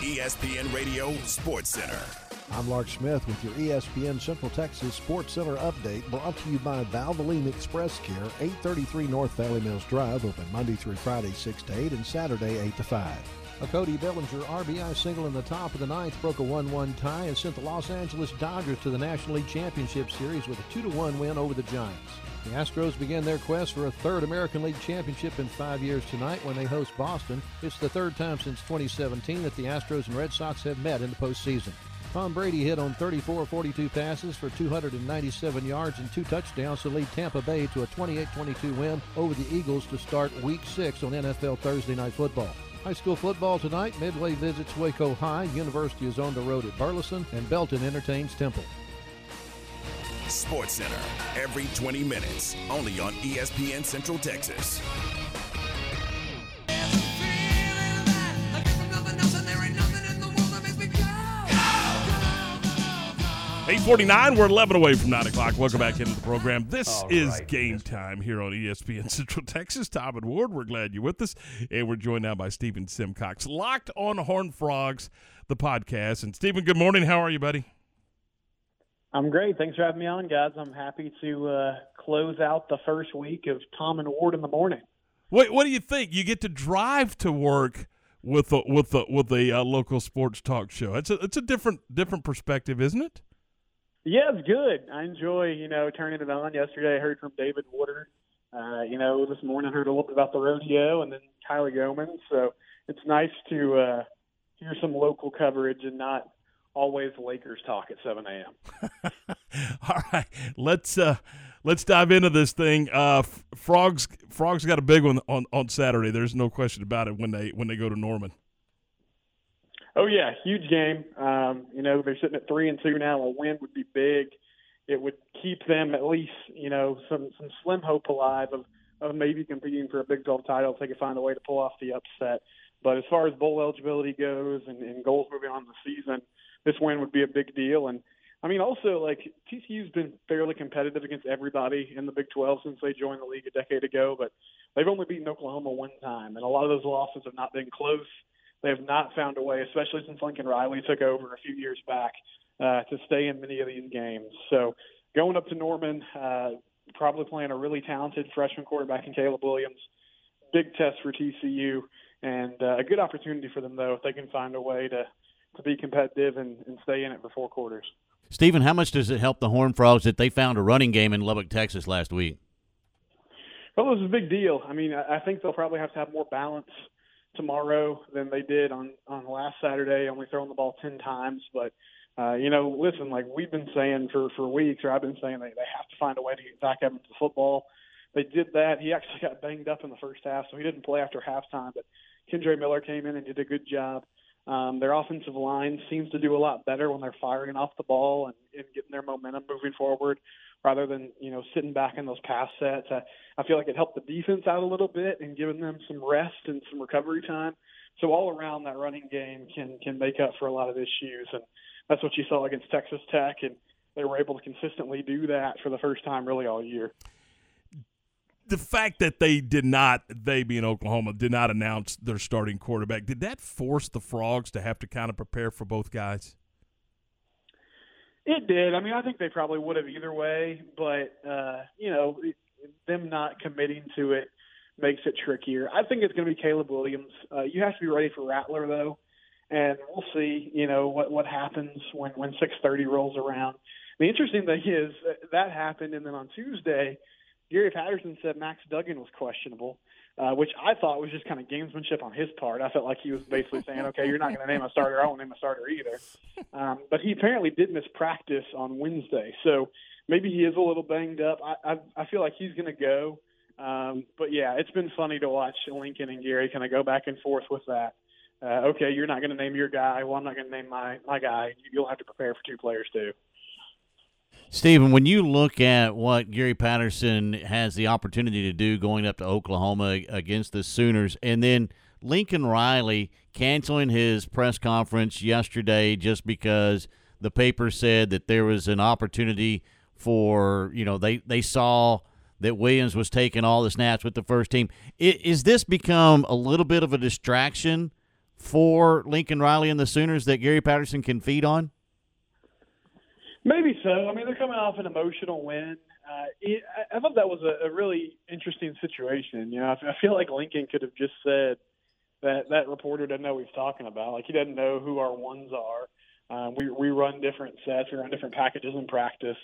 ESPN Radio Sports Center. I'm Lark Smith with your ESPN Central Texas Sports Center update brought to you by Valvoline Express Care, 833 North Valley Mills Drive, open Monday through Friday 6 to 8 and Saturday 8 to 5. A Cody Bellinger RBI single in the top of the ninth broke a 1-1 tie and sent the Los Angeles Dodgers to the National League Championship Series with a 2-1 win over the Giants. The Astros begin their quest for a third American League championship in five years tonight when they host Boston. It's the third time since 2017 that the Astros and Red Sox have met in the postseason. Tom Brady hit on 34 42 passes for 297 yards and two touchdowns to lead Tampa Bay to a 28 22 win over the Eagles to start week six on NFL Thursday Night Football. High school football tonight. Midway visits Waco High. University is on the road at Burleson, and Belton entertains Temple. Sports Center every 20 minutes, only on ESPN Central Texas. 849, we're 11 away from 9 o'clock. Welcome back into the program. This All is right, game time here on ESPN Central Texas. Tom and Ward, we're glad you're with us. And we're joined now by Stephen Simcox. Locked on Horn Frogs, the podcast. And Stephen, good morning. How are you, buddy? I'm great. Thanks for having me on, guys. I'm happy to uh, close out the first week of Tom and Ward in the morning. What What do you think? You get to drive to work with a, with a, with a uh, local sports talk show. It's a it's a different different perspective, isn't it? Yeah, it's good. I enjoy, you know, turning it on. Yesterday, I heard from David Woodard. Uh, you know, this morning I heard a little bit about the rodeo and then Kylie Goman. So it's nice to uh, hear some local coverage and not always Lakers talk at 7 a.m. All right, let's uh, let's dive into this thing. Uh, F- frogs frogs got a big one on, on Saturday. There's no question about it when they when they go to Norman. Oh yeah, huge game. Um, you know, they're sitting at three and two now. A win would be big. It would keep them at least, you know, some some slim hope alive of of maybe competing for a Big 12 title if they could find a way to pull off the upset. But as far as bowl eligibility goes and, and goals moving on the season, this win would be a big deal. And I mean, also like TCU's been fairly competitive against everybody in the Big 12 since they joined the league a decade ago, but they've only beaten Oklahoma one time, and a lot of those losses have not been close. They have not found a way, especially since Lincoln Riley took over a few years back, uh, to stay in many of these games. So going up to Norman, uh, probably playing a really talented freshman quarterback in Caleb Williams. Big test for TCU, and uh, a good opportunity for them though if they can find a way to to be competitive and, and stay in it for four quarters. Stephen, how much does it help the Horn Frogs that they found a running game in Lubbock, Texas last week? Well, it was a big deal. I mean, I think they'll probably have to have more balance tomorrow than they did on on last Saturday, only throwing the ball ten times. But uh, you know, listen, like we've been saying for for weeks, or I've been saying they they have to find a way to get Zach Evans to football. They did that. He actually got banged up in the first half, so he didn't play after halftime. But Kendre Miller came in and did a good job. Um, their offensive line seems to do a lot better when they're firing off the ball and, and getting their momentum moving forward, rather than you know sitting back in those pass sets. I, I feel like it helped the defense out a little bit and giving them some rest and some recovery time. So all around that running game can can make up for a lot of issues, and that's what you saw against Texas Tech, and they were able to consistently do that for the first time really all year the fact that they did not, they being Oklahoma, did not announce their starting quarterback, did that force the Frogs to have to kind of prepare for both guys? It did. I mean, I think they probably would have either way, but uh, you know, them not committing to it makes it trickier. I think it's going to be Caleb Williams. Uh, you have to be ready for Rattler though, and we'll see. You know what what happens when when 6:30 rolls around. The interesting thing is that happened, and then on Tuesday Gary Patterson said Max Duggan was questionable, uh, which I thought was just kind of gamesmanship on his part. I felt like he was basically saying, "Okay, you're not going to name a starter. I won't name a starter either." Um, but he apparently did miss practice on Wednesday, so maybe he is a little banged up. I I, I feel like he's going to go. Um, but yeah, it's been funny to watch Lincoln and Gary kind of go back and forth with that. Uh, okay, you're not going to name your guy. Well, I'm not going to name my my guy. You'll have to prepare for two players too. Stephen, when you look at what Gary Patterson has the opportunity to do going up to Oklahoma against the Sooners, and then Lincoln Riley canceling his press conference yesterday just because the paper said that there was an opportunity for, you know, they, they saw that Williams was taking all the snaps with the first team. Is this become a little bit of a distraction for Lincoln Riley and the Sooners that Gary Patterson can feed on? Maybe so. I mean, they're coming off an emotional win. Uh, it, I, thought that was a, a really interesting situation. You know, I, I feel like Lincoln could have just said that that reporter doesn't know what he's talking about. Like he doesn't know who our ones are. Um, we we run different sets, we run different packages in practice.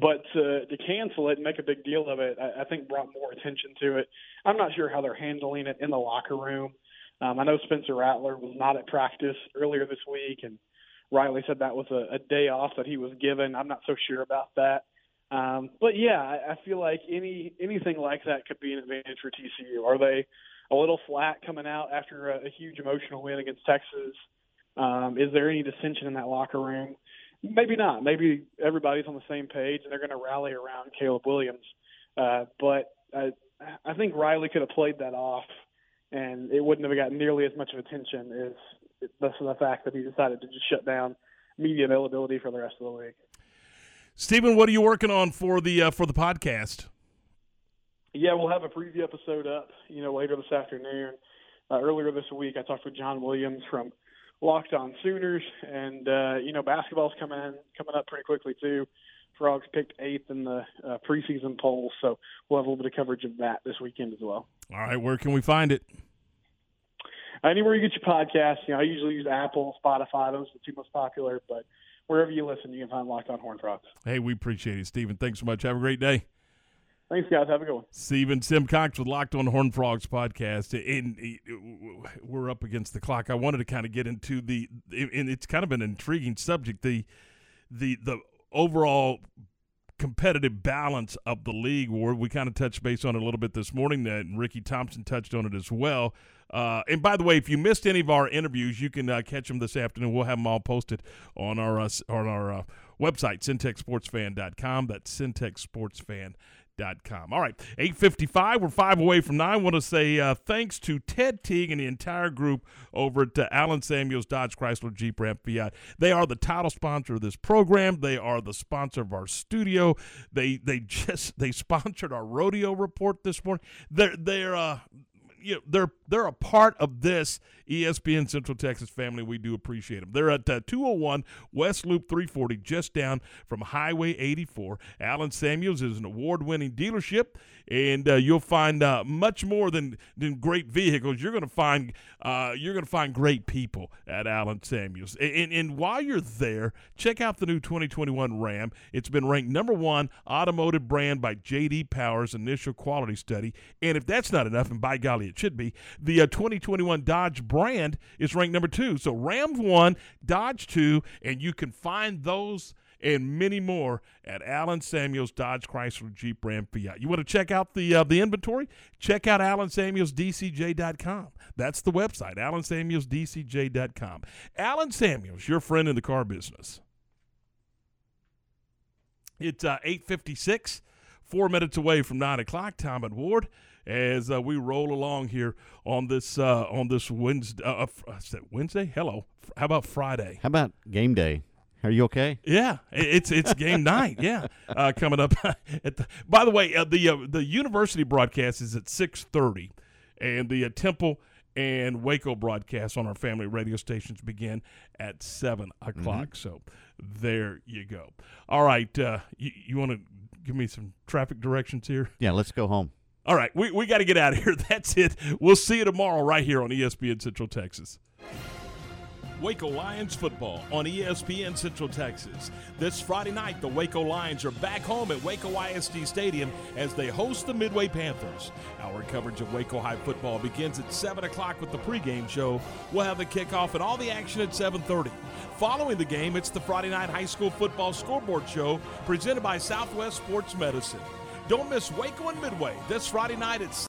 But to, to cancel it and make a big deal of it, I, I think brought more attention to it. I'm not sure how they're handling it in the locker room. Um, I know Spencer Rattler was not at practice earlier this week, and Riley said that was a, a day off that he was given. I'm not so sure about that. Um, but yeah, I, I feel like any anything like that could be an advantage for TCU. Are they a little flat coming out after a, a huge emotional win against Texas? Um, is there any dissension in that locker room? Maybe not. Maybe everybody's on the same page and they're going to rally around Caleb Williams. Uh, but I, I think Riley could have played that off, and it wouldn't have gotten nearly as much of attention as less than the fact that he decided to just shut down media availability for the rest of the week. Stephen, what are you working on for the uh, for the podcast? Yeah, we'll have a preview episode up, you know, later this afternoon. Uh, earlier this week, I talked with John Williams from Locked On Sooners, and uh, you know, basketball's coming in, coming up pretty quickly too. Frogs picked eighth in the uh, preseason poll, so we'll have a little bit of coverage of that this weekend as well. All right, where can we find it? Anywhere you get your podcast. You know, I usually use Apple, Spotify. Those are the two most popular, but wherever you listen, you can find Locked On Horn Frogs. Hey, we appreciate it, Stephen. Thanks so much. Have a great day. Thanks, guys. Have a good one. Stephen Simcox with Locked On Horn Frogs podcast. And uh, we're up against the clock. I wanted to kind of get into the, and it's kind of an intriguing subject. The, the, the overall competitive balance of the league. Where we kind of touched base on it a little bit this morning, that Ricky Thompson touched on it as well. Uh, and by the way, if you missed any of our interviews, you can uh, catch them this afternoon. We'll have them all posted on our uh, on our uh, website, centexsportsfan.com. That's centexsportsfan.com. All right, 855. We're five away from nine. I want to say uh, thanks to Ted Teague and the entire group over at uh, Allen Samuels Dodge Chrysler Jeep Ram Fiat. They are the title sponsor of this program. They are the sponsor of our studio. They they just they sponsored our rodeo report this morning. They're they're uh you know, they're they're a part of this ESPN Central Texas family. We do appreciate them. They're at uh, 201 West Loop 340, just down from Highway 84. Allen Samuels is an award-winning dealership, and uh, you'll find uh, much more than than great vehicles. You're going to find uh, you're going to find great people at Allen Samuels. And, and, and while you're there, check out the new 2021 Ram. It's been ranked number one automotive brand by J.D. Power's initial quality study. And if that's not enough, and by golly, it should be, the uh, 2021 Dodge brand is ranked number two. So Ram one, Dodge two, and you can find those and many more at Allen Samuels Dodge Chrysler Jeep Ram Fiat. You want to check out the uh, the inventory? Check out AllenSamuelsDCJ.com. That's the website, AllenSamuelsDCJ.com. Allen Samuels, your friend in the car business. It's uh, 856, four minutes away from 9 o'clock. Tom and Ward as uh, we roll along here on this uh, on this Wednesday. Uh, uh Wednesday? Hello. How about Friday? How about game day? Are you okay? Yeah, it's it's game night. Yeah, uh, coming up. at the, by the way, uh, the uh, the university broadcast is at six thirty, and the uh, Temple and Waco broadcast on our family radio stations begin at seven o'clock. Mm-hmm. So there you go. All right, uh, you, you want to give me some traffic directions here? Yeah, let's go home. All right, we, we got to get out of here. That's it. We'll see you tomorrow right here on ESPN Central Texas. Waco Lions football on ESPN Central Texas. This Friday night, the Waco Lions are back home at Waco ISD Stadium as they host the Midway Panthers. Our coverage of Waco High football begins at 7 o'clock with the pregame show. We'll have the kickoff and all the action at 7.30. Following the game, it's the Friday night high school football scoreboard show presented by Southwest Sports Medicine. Don't miss Waco and Midway this Friday night at